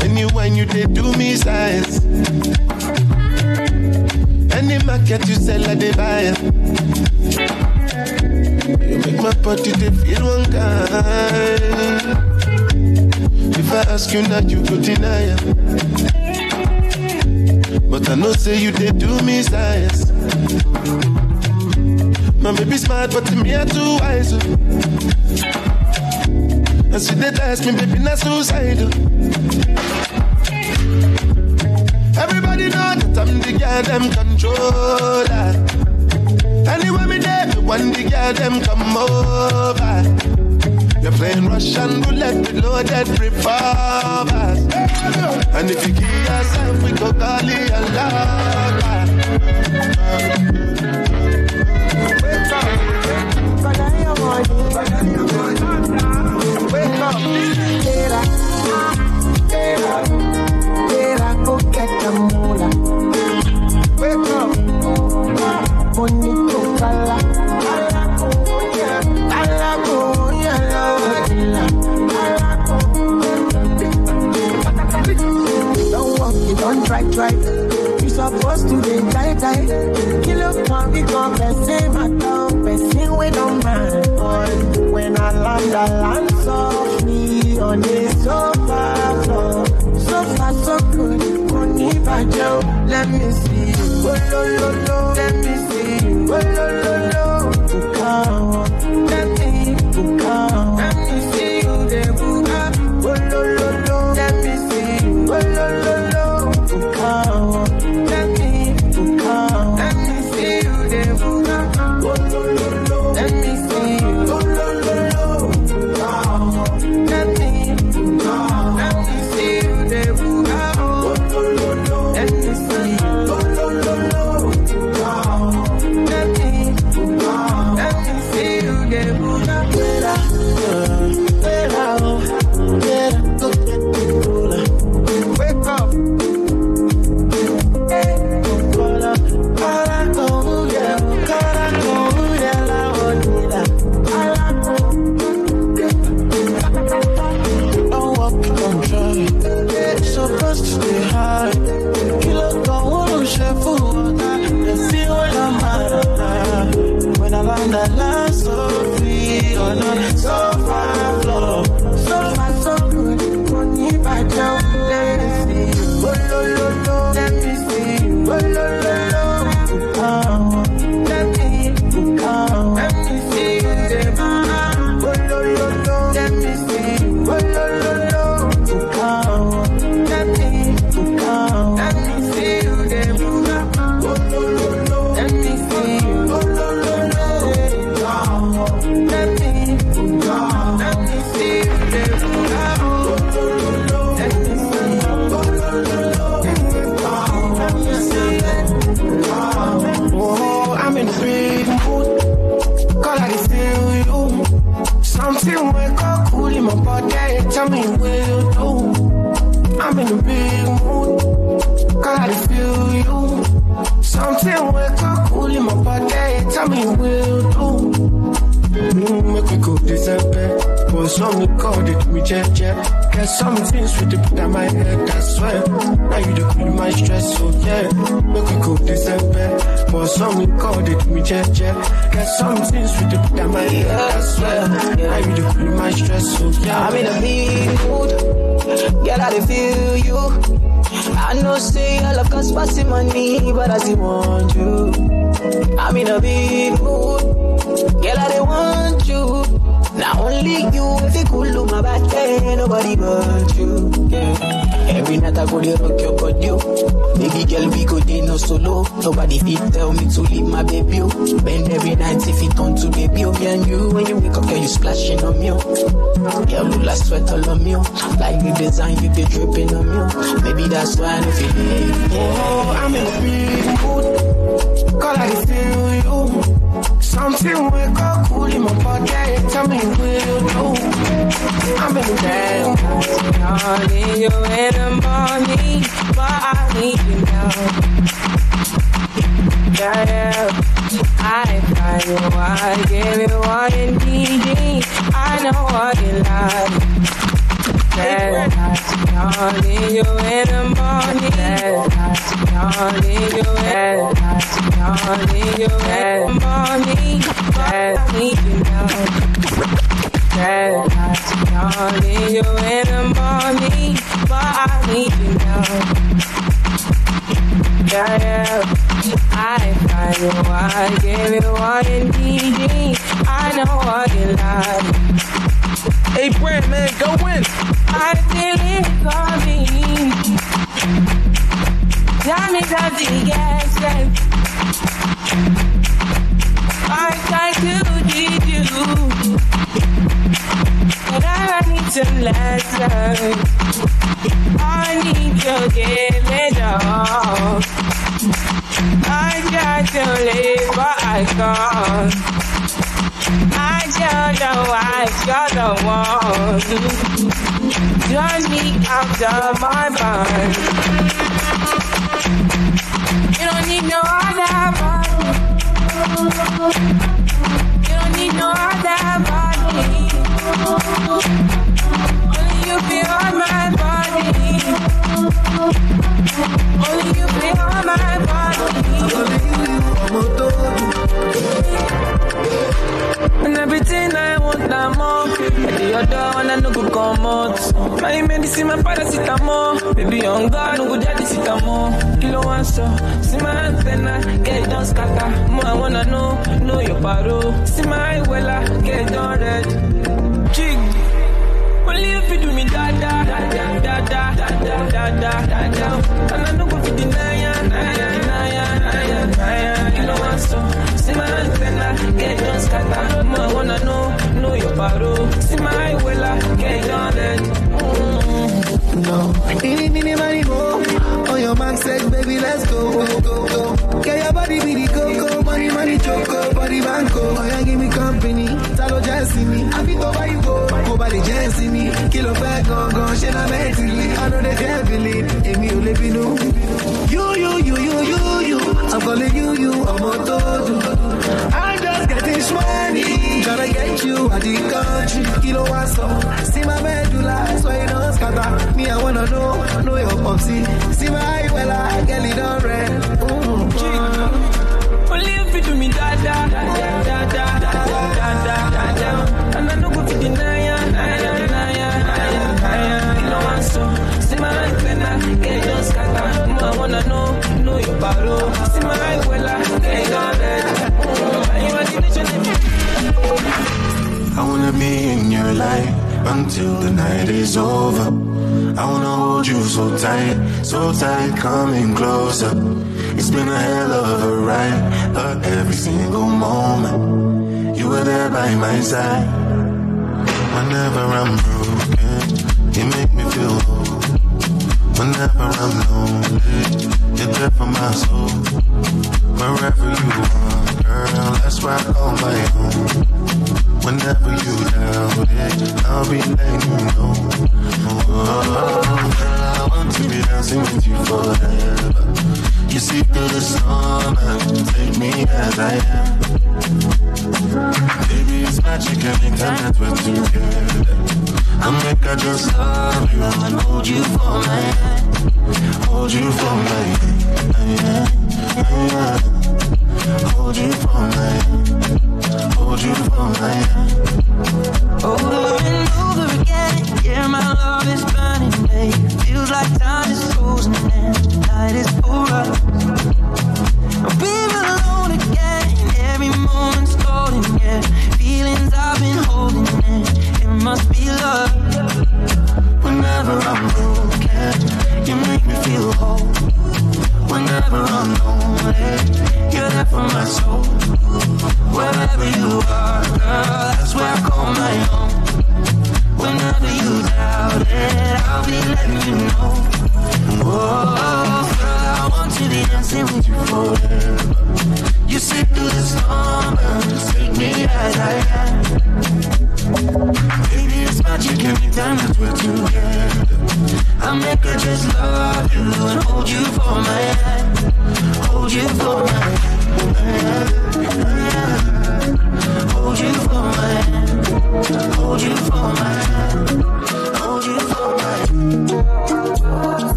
When you when you they do me size. Any market you sell, I they buy. You make my body they feel one kind. If I ask you now, you go deny it. But I know say you they do me size. My baby smart, but to me I too wise. oh. And she they test me, baby, not suicidal. Everybody know that I'm the girl them controller. Ah. Anywhere me there, want the girl them come over. You're playing Russian roulette with loaded revolvers. And if you give yourself, we go call it a Wake up, Tera, Tera, Tera, go get the moolah. Wake drive. You supposed to be die, die. Kill up one, person, my dog, person we don't mind. Boy, when I land, I land softly on the sofa floor. So far, so good. Money bajo, let me see. Oh, lo, lo, lo. Let me see. Oh, lo, lo. Jet jet. Get some things with the put on my head, I swear. Now you the my stress, so yeah. I'm in a big mood. Girl, I dey feel you. I know say all of us passing money, but I still want you. I'm in a big mood. Girl, I dey want you. Not only you, if you cool look my back, nobody but you. Yeah. Every night I go dey rock your body, oh. Baby girl we go dey no solo. Nobody fit tell me to leave my baby. Oh. Bend every night if it on to baby. Oh. Me and you when you wake up, girl you splashing on me. Oh. Girl you sweat all on me. Oh. Like the design you be dripping on me. Oh. Maybe that's why I don't feel it. Oh, I'm in a mood. Call I feel you. Something wake up cool in my body. Tell me will do. I'm in a big mood. Calling you in the morning, but I need you now. Yeah. I find you, I give you what you need. I know what you like. Yeah, calling you in the morning. Yeah, calling you, yeah, calling you in the morning, but I need you now. Yeah, calling you in I need you now. Yeah, yeah. I find you, I give you what you need. I know what you like. Hey, Brand, man, go in. I feel it coming. Tell me something, yes, yes. I to need you. But I need some lessons. I need to give it all. I try to live, but I can't. I just know I got the one. Turn me out of my mind. No, I never. My medicine, my paracetamol. Baby, on God, no go daddy sitamol. Kilo one so, see my antenna, get done scatter. More I wanna know, know your paro. See my wella, get done red. Jig. Only if you do me da da da da da da da da da da da. And I no go fit deny ya, deny ya, deny ya, deny ya. Kilo one so, see my antenna, get done scatter. More I wanna know, know your paro. See my wella, get done red. No, any, any, money, mo. On oh, your man said, baby, let's go, go, go, go. Get your body be the coco, money, money, choco, body banco. Oh. oh, yeah, give me company, talo just see me. I be go by you go, go by the just see me. Kilo fat, go, go, shit, I'm mentally. I know they can't believe, you live, you know. You, you, you, you, you, you. I'm calling you, you, I'm on to I'm getting money. Gotta get you out the country. Kilo one so. See my medulla, so you don't scatter. Me, I wanna know, know your popsy. See my well, I get it on red. Ooh, Only if you do me da da da da da da da da da. And I no go fit deny ya, deny ya, deny ya, deny ya. You know. See my antenna, get it scatter. More I wanna know, know your paro. See my eye, well, I get it on I wanna be in your life until the night is over. I wanna hold you so tight, so tight, coming closer. It's been a hell of a ride, but every single moment you were there by my side. Whenever I'm broken, you make me feel whole. Whenever I'm lonely, you're there for my soul. Wherever you are, girl, that's where I call my home. Whenever you doubt it, I'll be letting you know. Oh, girl, I want to be dancing with you forever. You see through the storm and take me as I am. Baby, it's magic anytime that we're together. I make I just love you and hold you for my hand. Hold you for my hand. Hold you for my hand. Hold you for my hand. Over and over again, yeah, my love is burning, babe. Feels like time is frozen and night is over.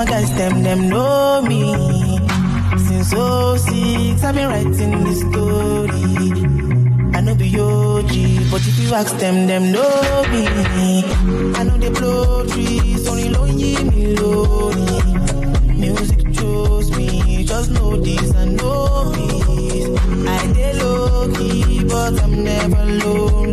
My guys them them know me. Since 06, I've been writing this story. I know be OG, but if you ask them, them know me. I know they blow trees, only lonely me lonely. Music chose me, just know this and know me. I dey low key, but I'm never lonely.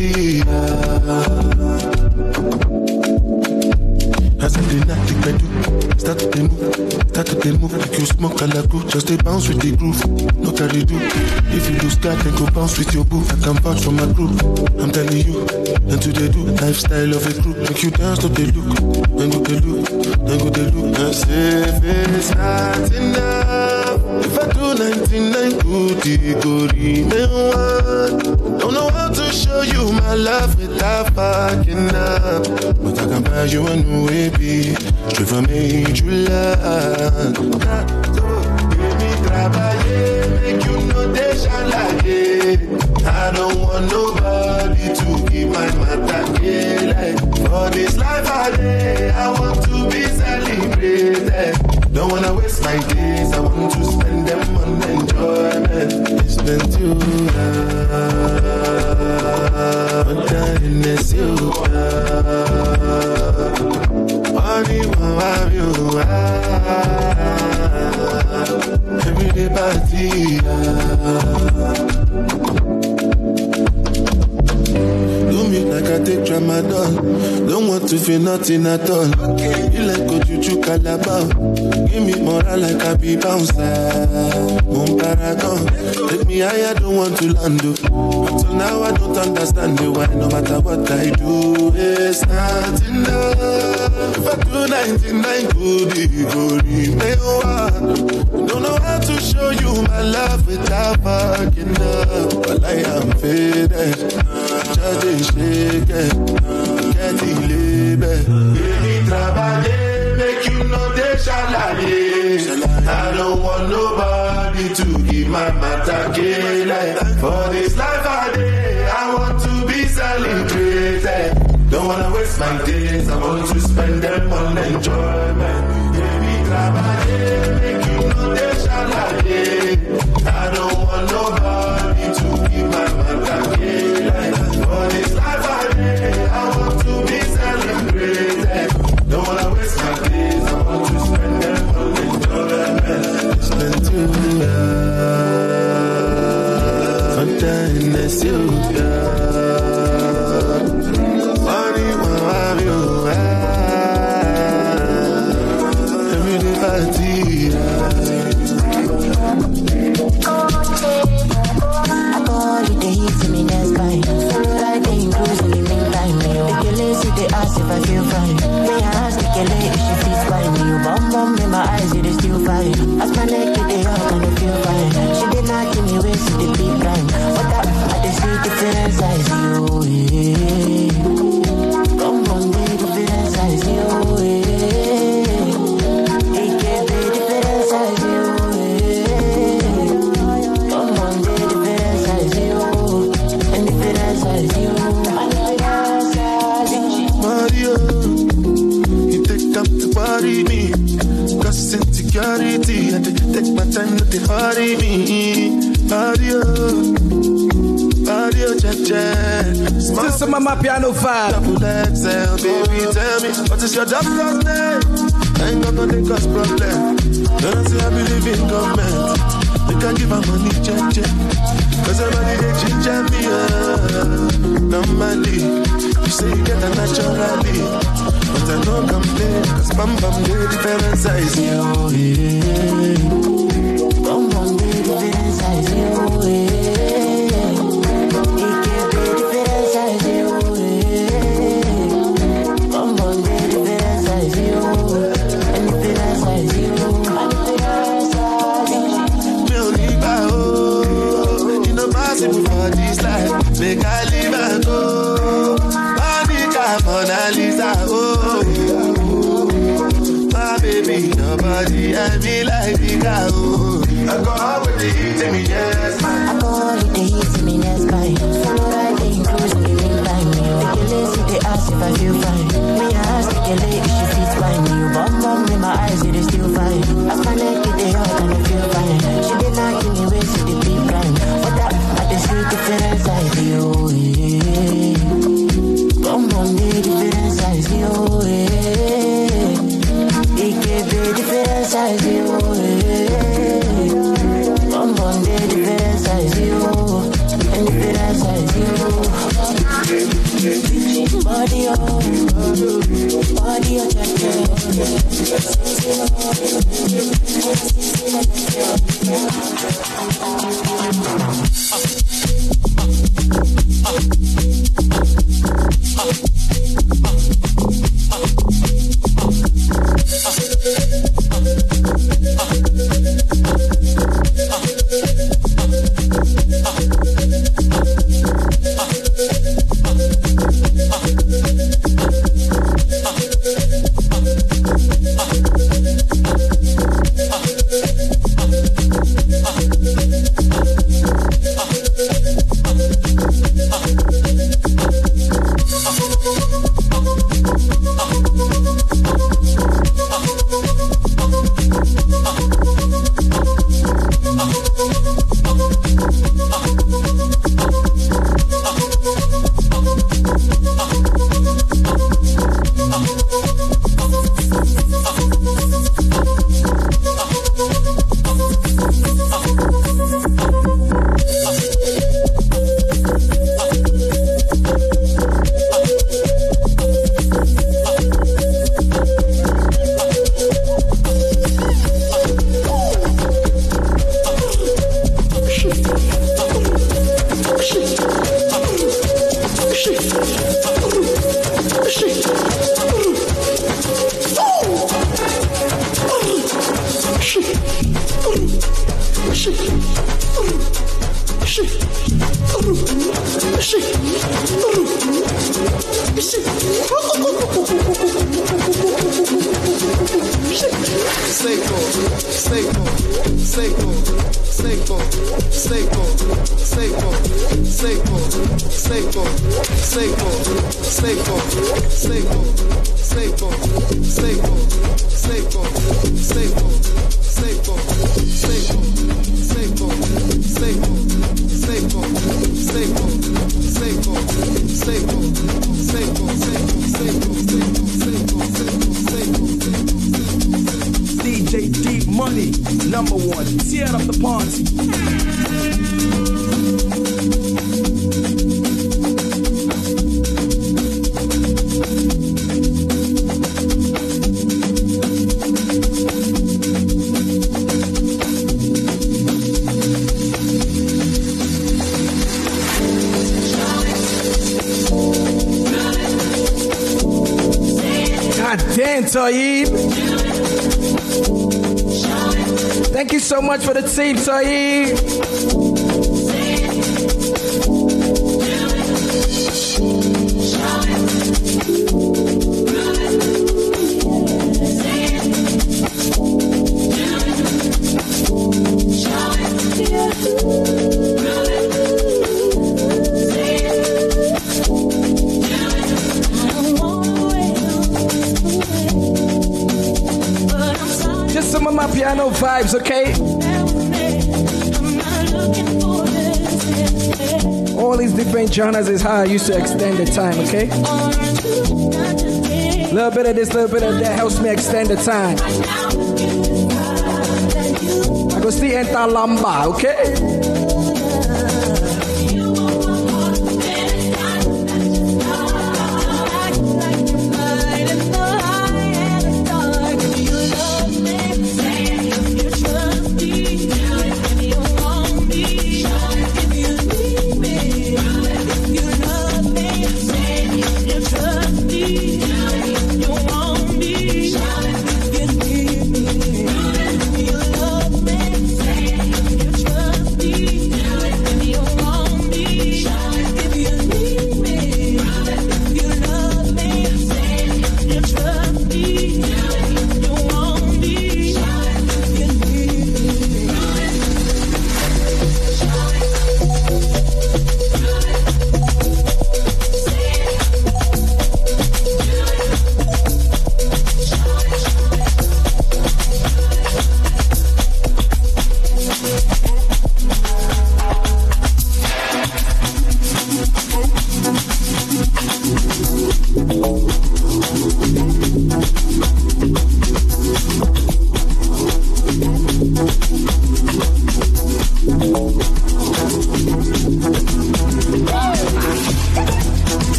Party. As I did not think I do. Start to the move, start to the move. Like you smoke a la group, just stay bounce with the groove. No carry do. If you lose God, then go bounce with your boo. I can vouch for my group. I'm telling you, and to they do. Lifestyle of a group, make you dance to the look. Then go the look, then go the look. I if it's not enough. I do 99 good, it go. Don't know how to show you my love without fucking up. But I can buy you a new baby. Straight from. Give me travailler, make you know they shall like it. I don't want nobody to give my matter yeah, For this life I live, I want to be celebrated. Don't wanna waste my days, I want to spend them on enjoyment. Been too long, but is you. Money, want you. Everyday Do me like I take tramadol. Don't want to feel nothing at all. Okay. You like go juju calabar. Give me moral like I be bouncer. Moon paragon. Take me higher, don't want to land. Until now I don't understand the why. No matter what I do, it's not enough. If I do 99 good, it go remain one. Don't know how to show you my love without fucking up. But I am faded. Just shake. Get the label. Baby, travailler, make you know they shall I don't want nobody to give my matter For this life I live, I want to be celebrated. Don't wanna waste my days, I want to spend them on enjoyment. Baby, travailler, make you know they shall I don't want nobody to give my This life I live, I want to be celebrated. Don't wanna waste my days, I want to spend them girl. Time not to hurry me. Mario, Mario, cha cha. This is my piano vibe. Double XL, baby, tell me what is your doctor's name? I ain't got no cause problem. Don't I say I believe in government. You can give her money, check, check. Cause everybody they ginger me up. Normally, you say you get a naturally. But I don't complain, cause bam bam, they different size. Yo, yeah. Oh, Thank you so much for the team. Just my piano vibes, okay? All these different genres is how I used to extend the time, okay? A Little bit of this, little bit of that helps me extend the time. I go see enter lamba, okay?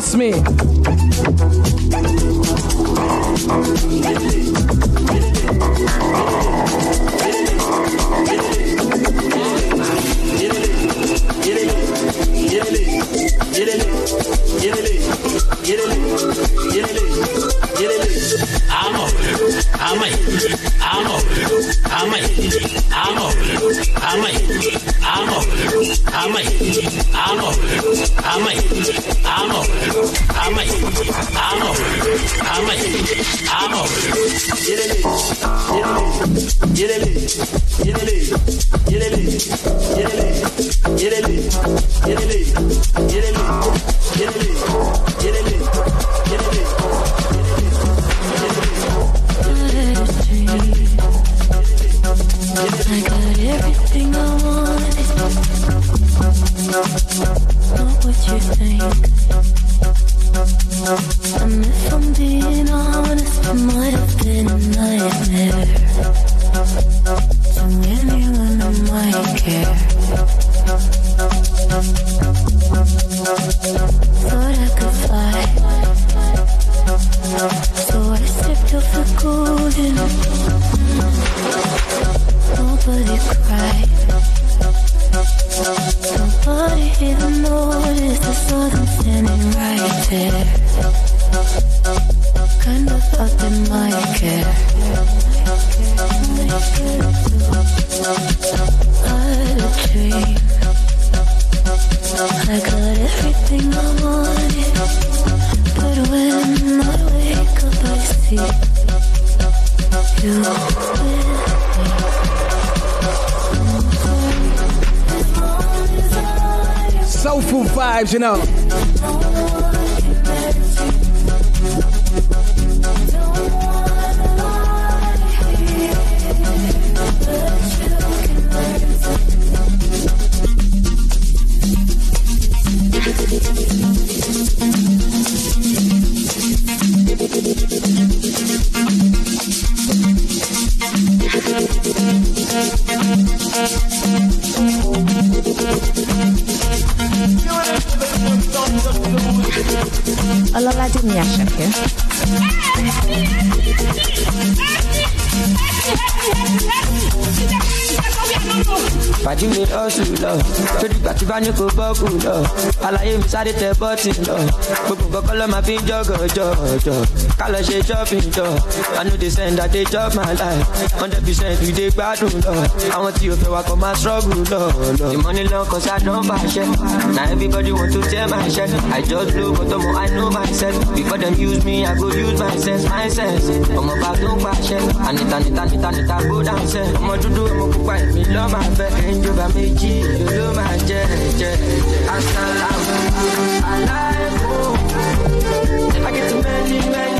Trust me. Everything I wanted. Not what you think. I'm i dey chop my life. Hundred percent we dey gbádùn lọ. Àwọn tí o fẹ́ wa kọ́ máa struggle lọ. the money long cause i don fàṣẹ na everybody want to tell my share. I just blow but ọmọ i know myself before dem use me i go use my sense my sense. Ọmọ bá tó pàṣẹ. Ànita nita nita nita go down sẹ ọmọ dúdú ọmọ pupa èmi lọ́ máa fẹ́. Ẹ̀ńjọba méjì ló máa jẹ jẹ asalamu alaikum I get many many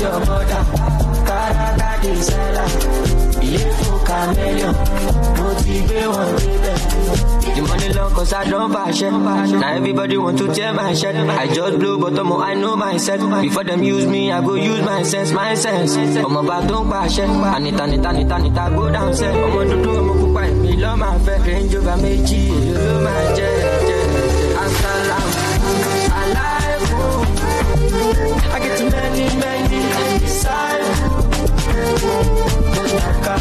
your mother. Caraca de Sela, ilé fún chameleon, mo ti gbé wọn débẹ̀. The money long cause I don't bash it. Now everybody want to tear my shirt. I just blow but I'm I know myself. Before them use me, I go use my sense, my sense. I'm about to bash it. Anita, Anita, Anita, Anita, go down set. Door, I'm on fire. Me love my fẹ́. Range over méjì, èlò ló máa jẹ́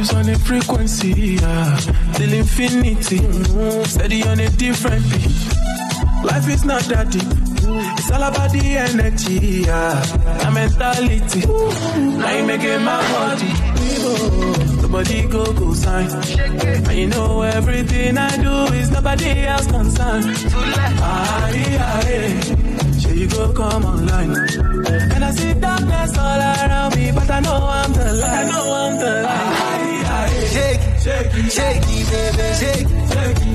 vibes on a frequency, yeah. Till infinity, steady on a different beat. Life is not that deep. It's all about the energy, yeah. The mentality. I ain't making my body. Nobody go go sign. And you know everything I do is nobody else concerned. Aye, aye. Sure you go come online. And I see darkness all around me, but I know I'm the light. I know I'm the light. Shake, shake, shake it, baby, shake.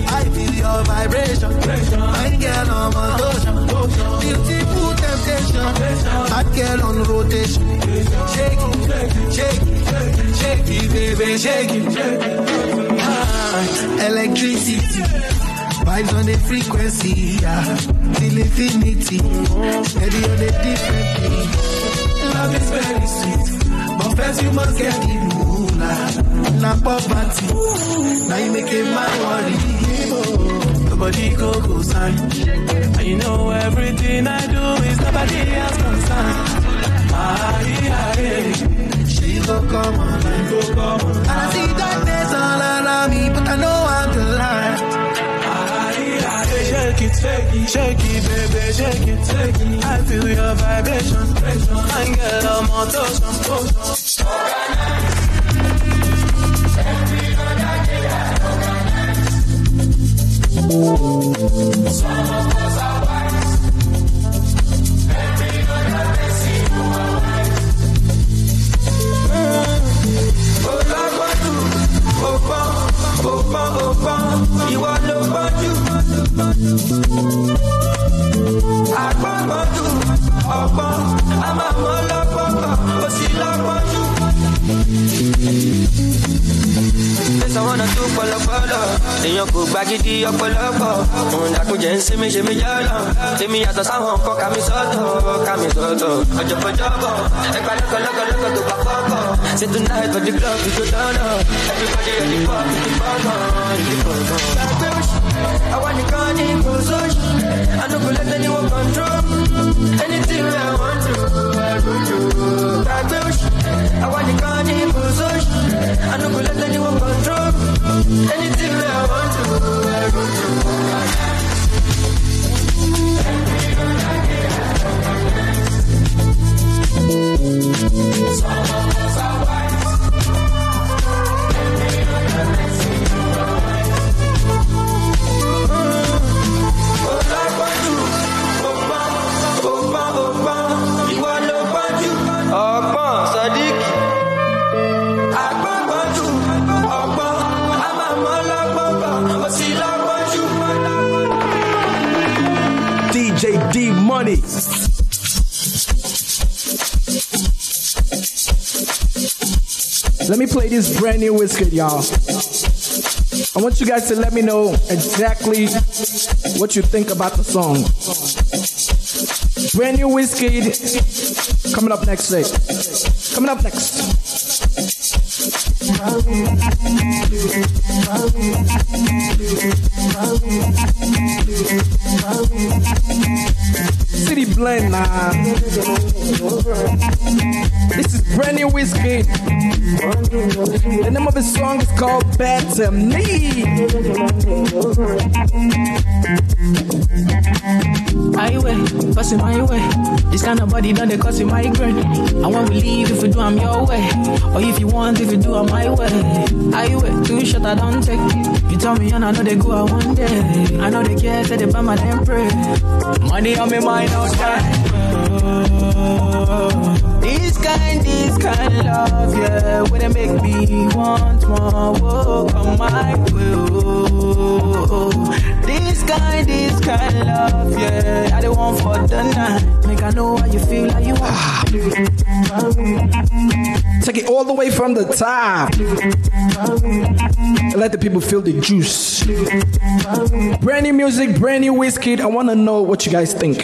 I feel your vibration. My girl on my motion. Beautiful temptation. Hot girl on rotation. Shake it, shake it, it, baby, shake it. Ah, Electricity. Vibes on the frequency, yeah. Till infinity. Steady on the different beat. Love is very sweet. But you must get the moolah. Now poverty. Now you make it my worry. Nobody go go sign. And you know everything I do is nobody else concerned. Aye, aye. She go come on, go come on. And I see darkness all around me, but I know I'm the light. Shake it, shake it, shake it, baby, shake it, shake it. I feel your vibration. I get on motion. Ìwọ èèyàn kò gbagidi ọ̀pọ̀lọpọ̀. Òun dàkúnjẹ ń sinmi ṣe mí jọ́lọ̀. Èmi yàtọ̀ sáwọn kọ́ kàmí sọ́tọ̀, kàmí sọ́tọ̀. Ọ̀jọ̀gbọ̀jọ̀bọ̀, ẹgbà lọ́kọ̀lọ́kọ̀lọ́kọ̀ tó bá fọ́kọ̀. Say tonight for the club we go turn up. Everybody ready for the bubble, the bubble. Gbàgbé òṣì, àwa nìkan ní kò sóṣì. I no go let anyone control. Anything I want to, I go do. Gbàgbé òṣì, àwa nìkan ní kò sóṣì. I no go let anyone control. Anything I want to, I go do. Ọgbọ́n Let me play this brand new whiskey, y'all. I want you guys to let me know exactly what you think about the song. Brand new whiskey coming up next week. Coming up next. City Blend, nah. This is brand new whiskey. The name of the song is called Better Me. Highway, passing my way. This kind of body done they cause you migraine. I want to leave if you do I'm your way. Or if you want, if you do I'm my way. Highway, too short I don't take. You tell me and I know they go out one day. I know they care, say they buy my damn pray. Money on me mind all time. This kind, this kind of love, yeah, where it make me want more. Whoa, come my oh. This kind, this kind of love, yeah, I don't want for the night. Make I know how you feel, how you want. Ah. Take it all the way from the top. Let the people feel the juice. Brand new music, brand new whiskey. I want to know what you guys think.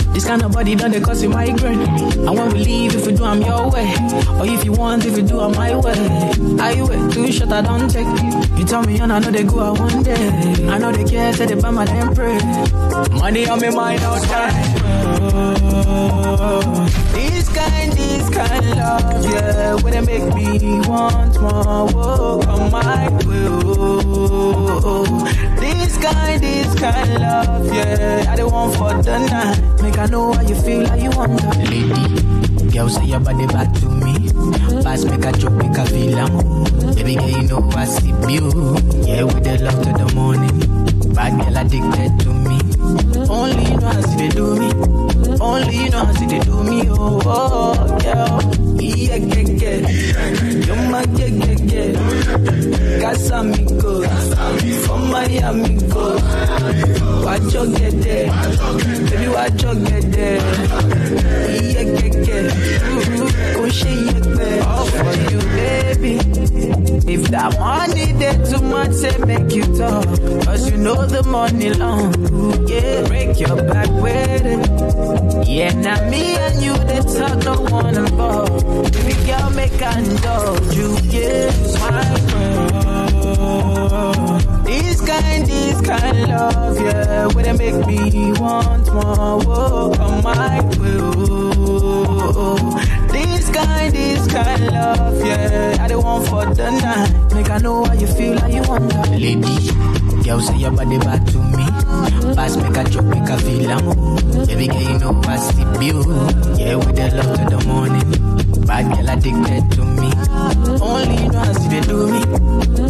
This kind of body done they cause you migraine. I want to leave if you do I'm your way. Or if you want, if you do I'm my way. Highway, too short I don't take. You tell me and I know they go out one day. I know they care, say they buy my damn pray. Money on me mind all time. Love, yeah, where they make me want more. Whoa, come my way. oh. This kind, this kind love, yeah, I don't want for the night. Make I know how you feel, how you want Lady, girl say your body back to me. Pass make a joke, make a feel am. Baby girl, you know I see you. Yeah, with the love to the morning. Bad girl addicted to me. Only you know how they do me. Only you know how they do me. Oh, oh girl. Yeah. You're yeah. Casamigos. From Miami, go. Watch get there. Baby, watch get there. All for you, baby. If that money there too much, say make you talk. Cause you know the money long. Yeah, break your back with it. Yeah, now me and you, they talk, no one involved. Baby girl, make I you, yeah, my This kind, this kind love, yeah, make me want more. Whoa, come my oh. This kind, this kind love, yeah, I don't want for the night. Make I know how you feel, how you. Lady, girl say your body back to me. Make make feel. Baby girl, you. Yeah, with the love to the morning. Bad girl addicted to me. Only you know how they do me.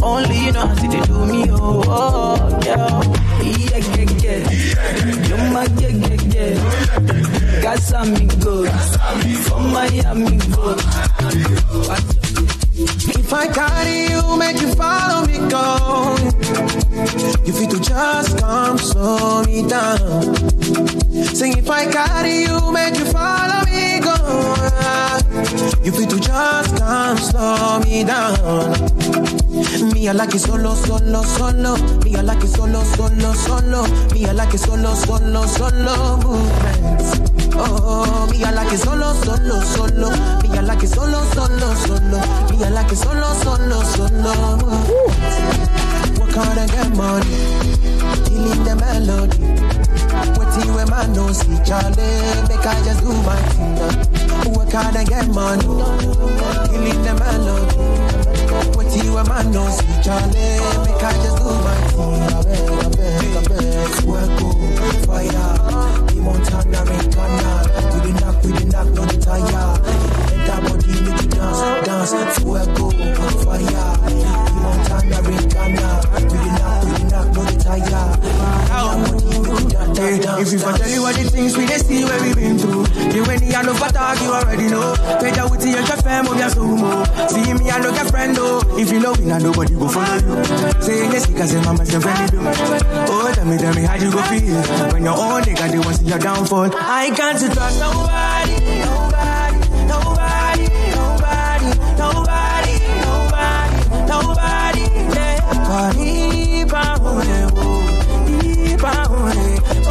Only you know how they do me. Oh, oh yeah. Yeah, yeah, yeah. You're my yeah, yeah, yeah. Casamigos. From Miami, go. I carry you, make you follow me, go. You feel to just come slow me down. Sing if I carry you, make you follow me, go. You feel to just come slow me down. Me, I like it solo, solo, solo. Me, I like it solo, solo, solo. Me, I like it solo, solo, solo movements. Oh, me, I like it solo, solo, solo. Me, I like it solo, solo, solo. Me, I like it solo, solo, solo. Work hard and get money. Killing the melody. Waiting where man no see Charlie. Make I just do my thing. Uh. Work hard and get money. Killing the melody. Waiting where man no see Charlie. Make I just do my thing. I beg, I beg, I beg. Fuego, fire. The Montana, Rincana. We the knock, we the knock, no body, make it dance, dance. Fire. Rincana. We the knock, we the knock, no the tire. Hey, if you for tell you what the things we they see where we been through. You when you no for talk, you already know. Better with your girlfriend, move your sumo. See me, I no get friend though. If you know me, now nobody go follow you. Say yes, because say mama say friendly do. Oh, tell me, tell me how you go feel when your own nigga they want see your downfall. I can't trust nobody, nobody, nobody, nobody, nobody, nobody, nobody. Yeah. Body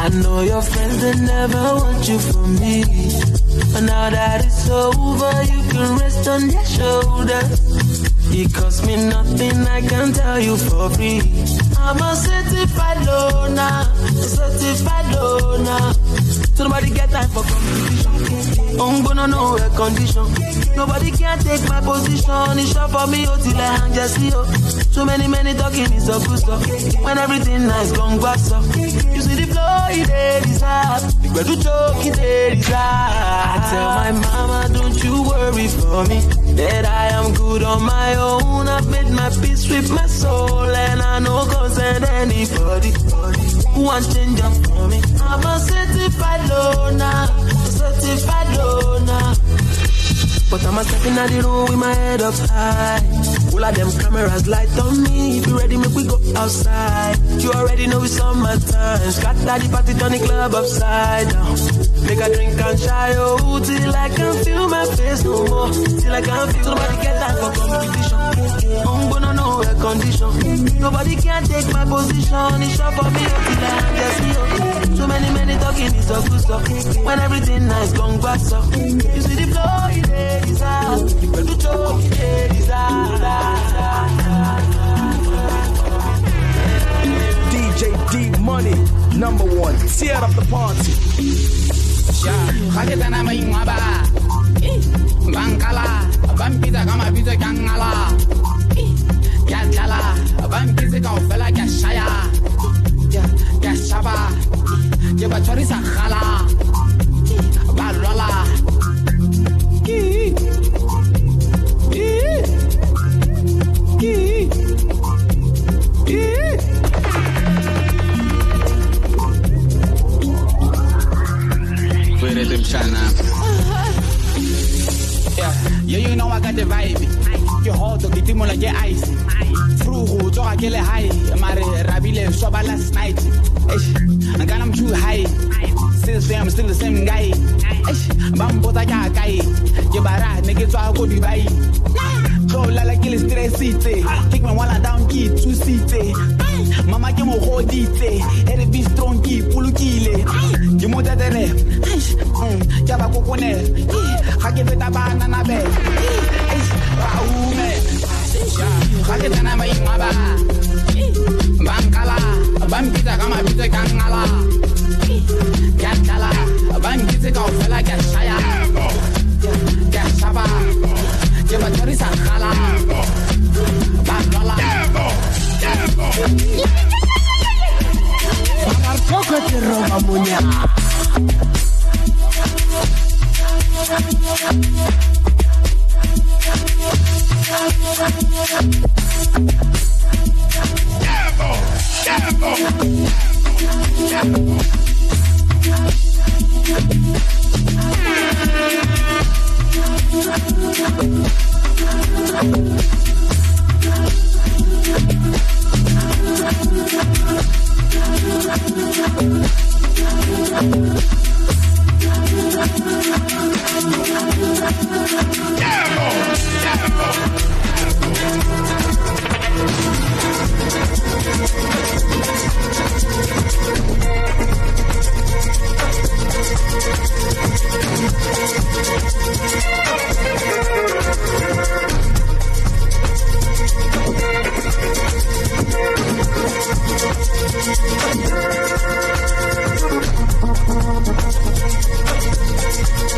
bound, know money. friends, they never want you for me. But now that it's over, you can rest on their shoulders. It cost me nothing, I can tell you for free. I'm a certified loner, certified loner. So nobody get time for competition. I'm gonna know a condition. Nobody can take my position. It's short for me, oh, till I hang just see, oh. So many, many talking is a good stuff. When everything nice, gone back up. You see the flow, it is up. You got to choke, it is up. I tell my mama, don't you worry for me. That I am good on my own. I've made my peace with my soul. And I know concern anybody who wants change up for me. I'm a certified loner. Certified loner. But I'm a step in the room with my head up high. All of them cameras light on me. If you ready, make we go outside. You already know it's summertime. Scatter the party, turn the club upside down. Make a drink and shy oh till I can feel my face no more. Till I can feel nobody get time for competition. I'm gonna know a condition. Nobody can take my position. It's short for me till I just here. So many, many talking is a good stuff. When everything nice, gone back up. You see the flow, it is out. You better choke, it is DJ D Money, number one. Tear up the party. Ga ke tsena maingwa ba bankala bampitsa ka mabitso ke a ngala ke a tlala bampitse kao fela the vibe. Ke hot ke ke ice. Through go ke le high. Mare rabile swaba last night. Eish, I'm too high. Still I'm still the same guy. Eish, ba mpotsa ke a. Ke bara ne ke tswa ko Dubai. Go lala ke le stressitse. Take me while down ke thusitse. Mama ke mo goditse. Ere be strong ke pulukile. Ke mo tetere. Eish, mm, ke ba kokonela. Ga ke feta be. Eish, raume. Ga ke tsena maingwa ba. Bankala, bampitsa ka mabitso ke a ngala. Ke a tlala, bankitse kao fela ke a shaya. Ke a shaba, ke ba tshwarisa gala. Ba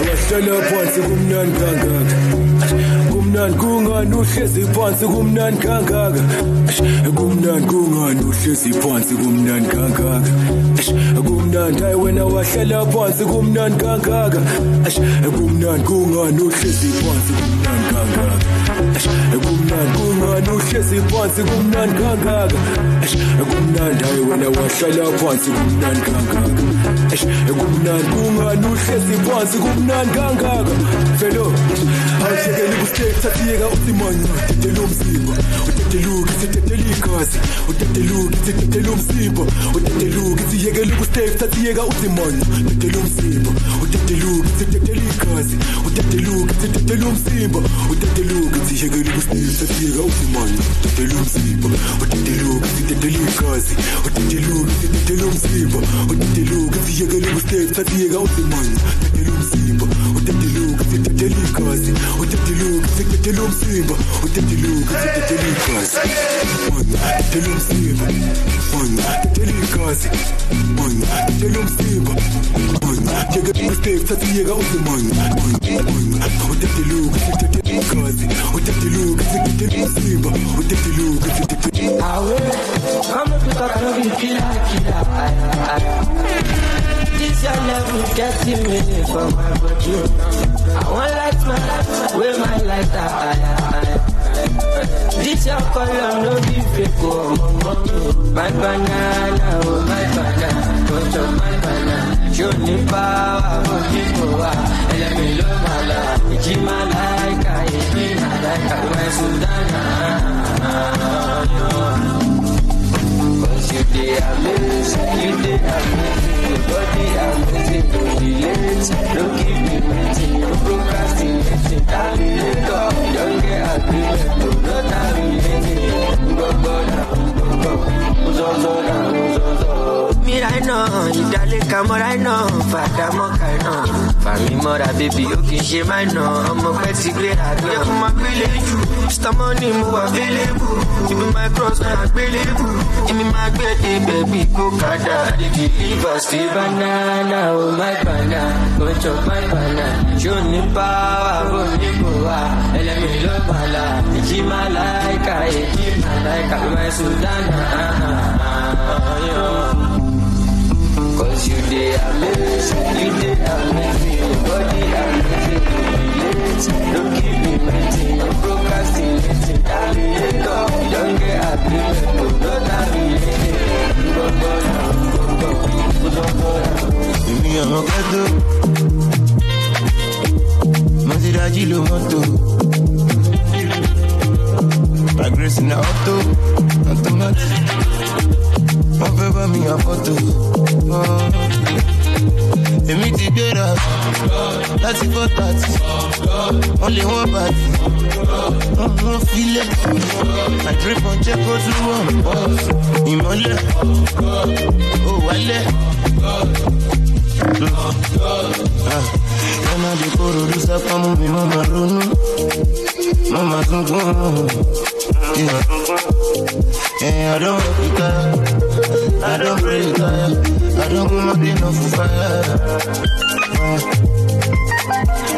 Marcoco te roba muña. Wahlala phansi kumnandi kangaka. Kumnandi kungani uhlezi phansi kumnandi kangaka? Eish, kumnandi kungani uhlezi phansi kumnandi kangaka? Eish, kumnandi hayi wena wahlala phansi kumnandi kangaka? Eish, kumnandi kungani uhlezi phansi kumnandi kangaka? Eish, kumnandi kungani uhlezi phansi kumnandi kangaka. Kumnandi hayi wena wahlala phansi kumnandi kangaka. Kumnandi kungani uhlezi phansi kumnandi kangaka. Felo awuhlekeli kustage thathiyeka usimanye udedele umzimba udedele uki sidedele igazi udedele uki sidedele umzimba udedele uki siyekele ukustage thathiyeka usimanye udedele umzimba udedele uki sidedele igazi udedele uki sidedele umzimba udedele uki siyekela ukustek thathiyeka usimanya utetela umzimba uteteluka sitetela igazi uteteluka sitetela umzimba. Uteteluka siyekela ukustek thathiyeka usimanya utetela umzimba uteteluka sitetela igazi uteteluka sitetela umzimba. Uteteluka sitetela igazi. Tetela umzimba tetela igazi. Tetela umzimba Manya, yeke mistake thathi yeka uzimanya Manya, manya, uteteluka sitetela igazi uteteluka sitetela umzimba Awe, killer, killer, aya, aya. This your level getting me for my body. I want light my life, where my aya, aya. This your color, no be fake, oh. My banana, oh, my banana, don't chop my banana. Show me power, oh, people, ah. Let me love my life. It's my like, it's me, my like, my Sudana. Cause you dey amazing, you dey amazing, body amazing, relate, no keep me waiting, no procrastinating, terminator, you don't get agreement, no no terminating, gbogbo na gbogbo, uzozo na uzozo. Mira iná, ìdálẹ́ka mọ́ra iná, fàdà mọ́ka iná. Fàmí mọ́ra bébí ó kì í ṣe máa iná, ọmọ pẹ́ ti gbé. Yẹ kó máa gbélé jù, Mr. Money mo wà available. Ibi my cross náà àgbélébù. Èmi máa gbé dé bẹ̀bí kó kàdá. Dìgì liver banana, oh my banana. Go chop my banana. O ní power, ní kò wá? Ẹlẹ́mi ló máa la. Èjì máa láìka, èjì máa. My Sudana. Cause you dey amazing, you dey amazing, your body amazing, no relate, no keep me waiting, no procrastinating, terminator, you don't get agreement, no no terminating, gbogbo na gbogbo, gbogbo na. èmi ọmọ kẹtó mo ti dájú lo mọtò my grace na auto automatic wọn fẹ bá mi yà fọtò. Èmi ti mi, I don't retire, I don't retire, I don't go my pain off fire.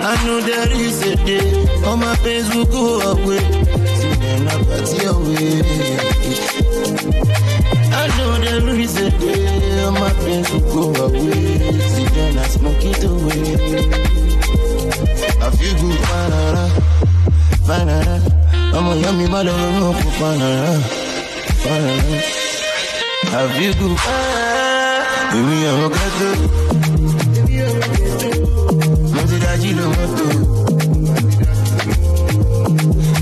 I know there is a day, all my pains will go away. So then I party away. I know there is a day, all my pains will go away. So then I smoke it away. I feel good, banana, banana. I'm a yummy mother, I'm a banana, banana. I feel good, baby, I'm a gato. Mo ti dájú ló mọ́tò.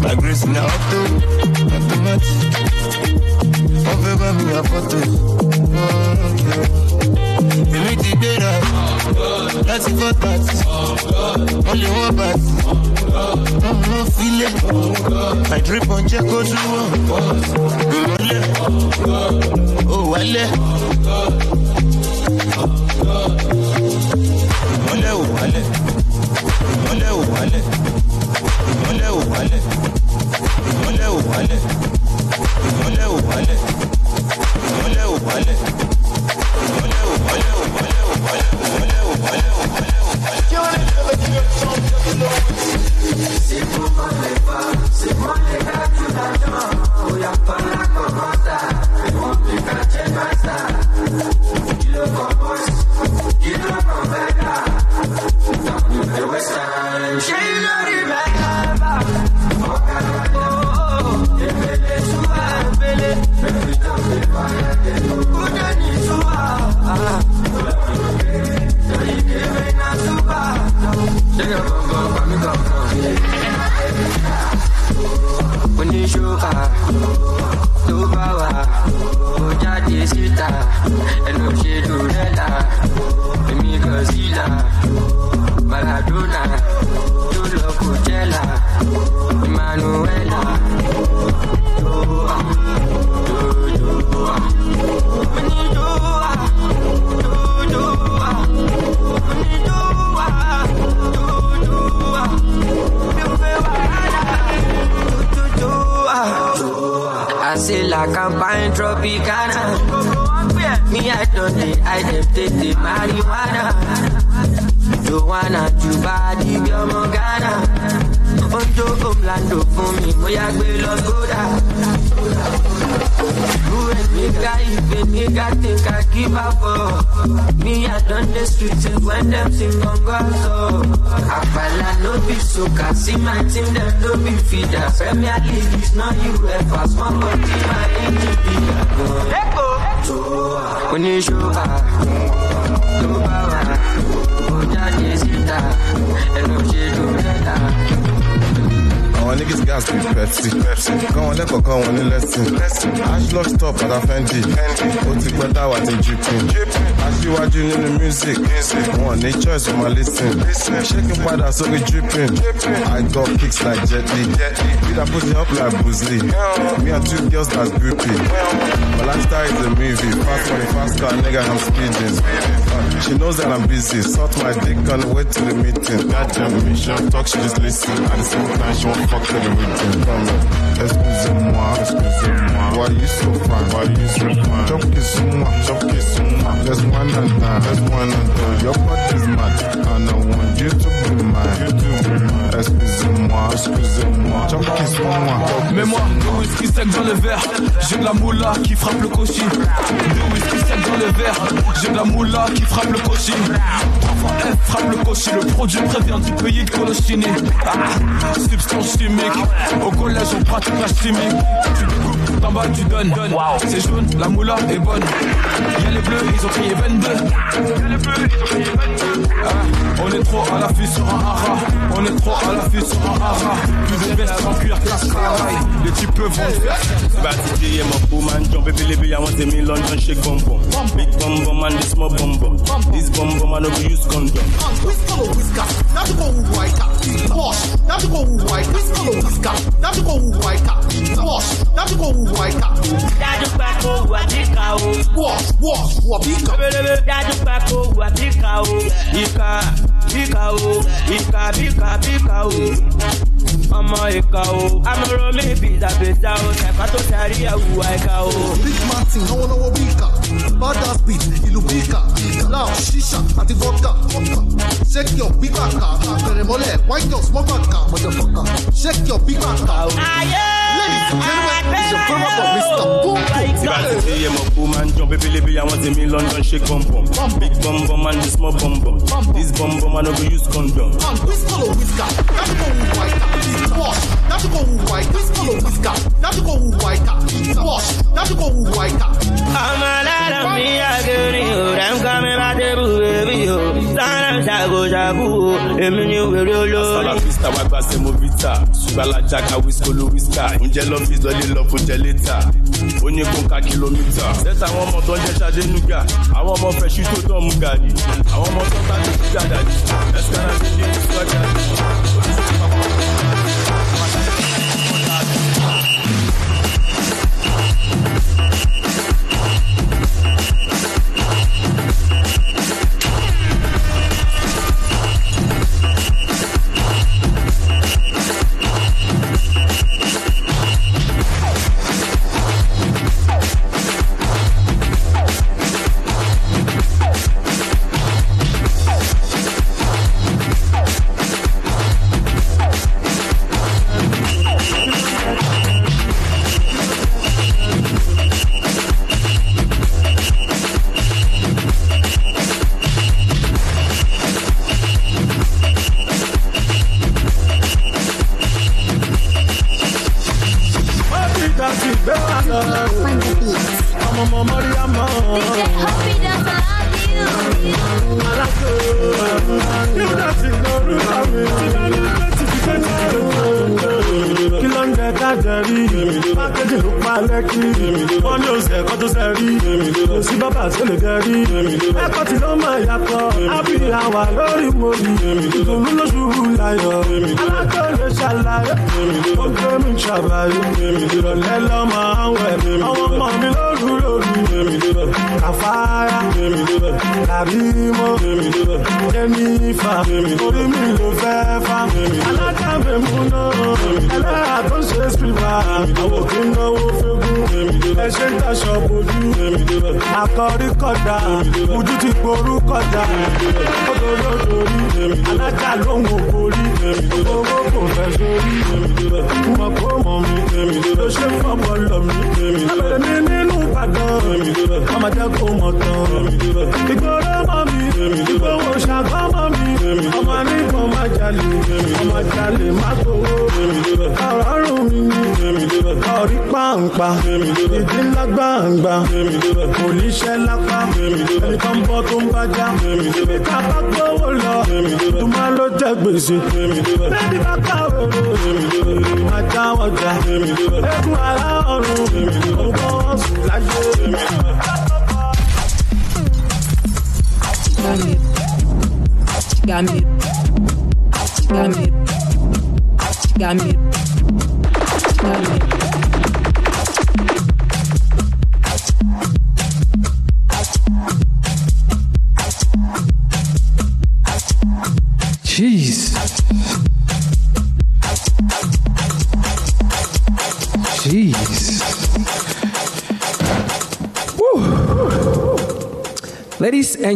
My grace na auto, automatic. Wọ́n fẹ́ bá mi yà fọ́tò. Èmi ti gbéra láti fọ́ tàtì. Wọ́n lé wọ́n bàtì. Wọ́n mú filẹ̀. On jẹ́ kó wọ̀. Ìmọ̀lẹ̀ ó wálẹ̀. Ìmọ̀lẹ̀ ò wálẹ̀. Ìmọ̀lẹ̀ ò wálẹ̀. Casilla, Campaign, Tropicana. Me, I don't need, I dem take the marijuana. Joanna, Juba, di Biomo, Ghana. Ojo, Omlando, fún mi, mo yá gbé lọ Skoda. Who a nigga, if a nigga think I give up for Me, I done the streets when sing on God, so Apala no be soca, see my team, no be feeder Premier League is not UEFA, small body, my engine bigger Go, oníṣòwà, ló bá wà, ó jáde síta, ẹnu ṣe ló rẹ̀dá. Our niggas gas be Pepsi. Pepsi. Go on, let go, go on, in lesson. Ashlock stop at a Fendi. Ó ti pẹ́ táwa ti dripping. Aṣíwájú nínú music. Wọ́n ní choice for my listen. Shaking padà sórí dripping. I got kicks like Jet Li. Beat that pussy up like Bruce Lee. Me and two girls that's groupie. My lifestyle is a movie. Fast money, fast car, nigga, I'm speeding. She knows that I'm busy. Sort my dick on the way to the meeting. Goddamn mission, talk, she just listen. At the same time, she won't Excusez-moi, excusez-moi. Why you so fine? Why you so fine? Chop kiss-moi, chop kiss-moi. Just one and done, just. Your body's mad, and I want you to be mine. Excusez-moi, excusez-moi. Chop kiss-moi. Mets-moi le whisky sec dans le verre J'ai de la moula qui frappe le cochi Le whisky sec dans le verre J'ai de la moula qui frappe le cochi frappe le Le produit prévient du pays de Colochini ah, chimique Au collège on pratique la chimie Tu découpes, d'en bas tu donnes. C'est jaune, la moula est bonne. Y'a les bleus, ils ont crié 22 Y'a les bleus, ils ont crié 22 Ah, On est trop à l'affût sur un hara. On est trop à l'affût sur un hara. Plus de vestes en cuir classe travail. Les types vont faire Bad DJ, I'm a poor man, jump baby, baby, I want me London shake bum bum. Big bum bum and this small bum bum. This bum bum I know we use condom. Whisker whisker, go white Wash, that's go white. Whisker or whisker, that's go white Wash, that's go white pé kó wà o. Wash, wash, wà bíkà. Dájú pé kó wà níkà o. Ìkà bíkà o. Ìkà bíkà bíkà o. Ọmọ ìkà o. Amúrò mi bìtàbìtà o. Ṣẹ̀fà tó ṣàrí ẹ̀wù àìkà o. Big Martin, lọ́wọ́lọ́wọ́ bíkà. Badass beat, bíkà. Loud shisha àti vodka. Shake your big back, bẹ̀rẹ̀ mọ́lẹ̀, wine small back, motherfucker. Shake your big back. Ladies and gentlemen, it's your favorite boy, Mr. Boom Boom. Bad DJ, I'm a poor man, jump baby, baby, I want to me London shake bum bum. Big bum bum and this small bum bum. This bum bum I know we use condom. Man, whisker or whisker, that's go white Wash, that's go white. Whisker or whisker, that's go white Wash, that's go white Ọmọ alára mi àgẹ̀rì o. Rẹ̀ ń kọ́ mi bá débù bèbí o. Sára ṣàgòṣàgò o. Èmi ni wèrè olórí. Sala vista wa gba semovita. Ṣùgbọ́n jaka wíṣkó ló wíṣkà. Ǹjẹ́ lọ́fíìsì lọ́lé lọ fún jẹ létà? Ó ní kó ka kìlómítà. Sẹ́sà àwọn ọmọ tó ń jẹ́ Ṣadé Nuga. Àwọn ọmọ fẹ́ ṣí tó tán mú gàdí. Àwọn ọmọ tó ń bá gàdá jù. Ẹ̀sìkára ti dé ní sọ́jà.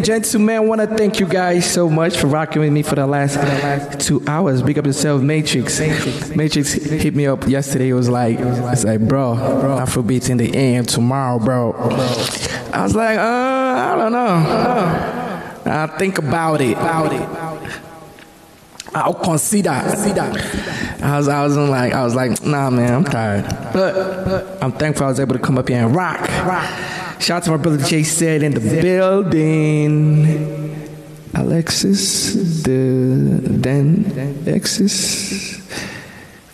Gentlemen, I want to thank you guys so much for rocking with me for the last two hours. Big up yourself, Matrix. Matrix hit me up yesterday. It was like, it's like, bro, Afrobeats in the AM tomorrow, bro. I was like, uh, I don't know. I'll think about it. About it. I'll consider. I was, I was like, I was like, nah, man, I'm tired. But I'm thankful I was able to come up here and rock. rock. Shout out to my brother Jay said in the building. Alexis, the then Alexis,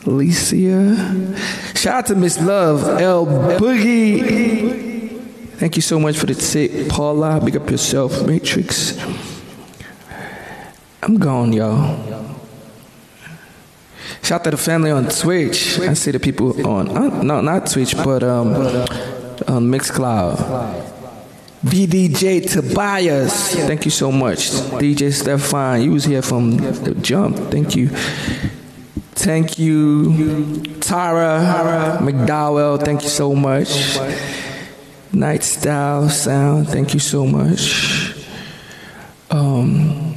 Alicia. Shout out to Miss Love, L Boogie. Thank you so much for the tip, Paula. Big up yourself, Matrix. I'm gone, y'all. Shout out to the family on Twitch. I see the people on, uh, no, not Twitch, but um, on Mixcloud. BDJ Tobias, thank you so much. DJ Stefan, you was here from the jump. Thank you. Thank you, Tara McDowell. Thank you so much. Night Style Sound. Thank you so much. Um,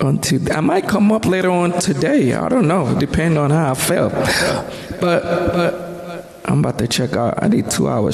until I might come up later on today. I don't know, depending on how I felt. But but I'm about to check out. I need two hours.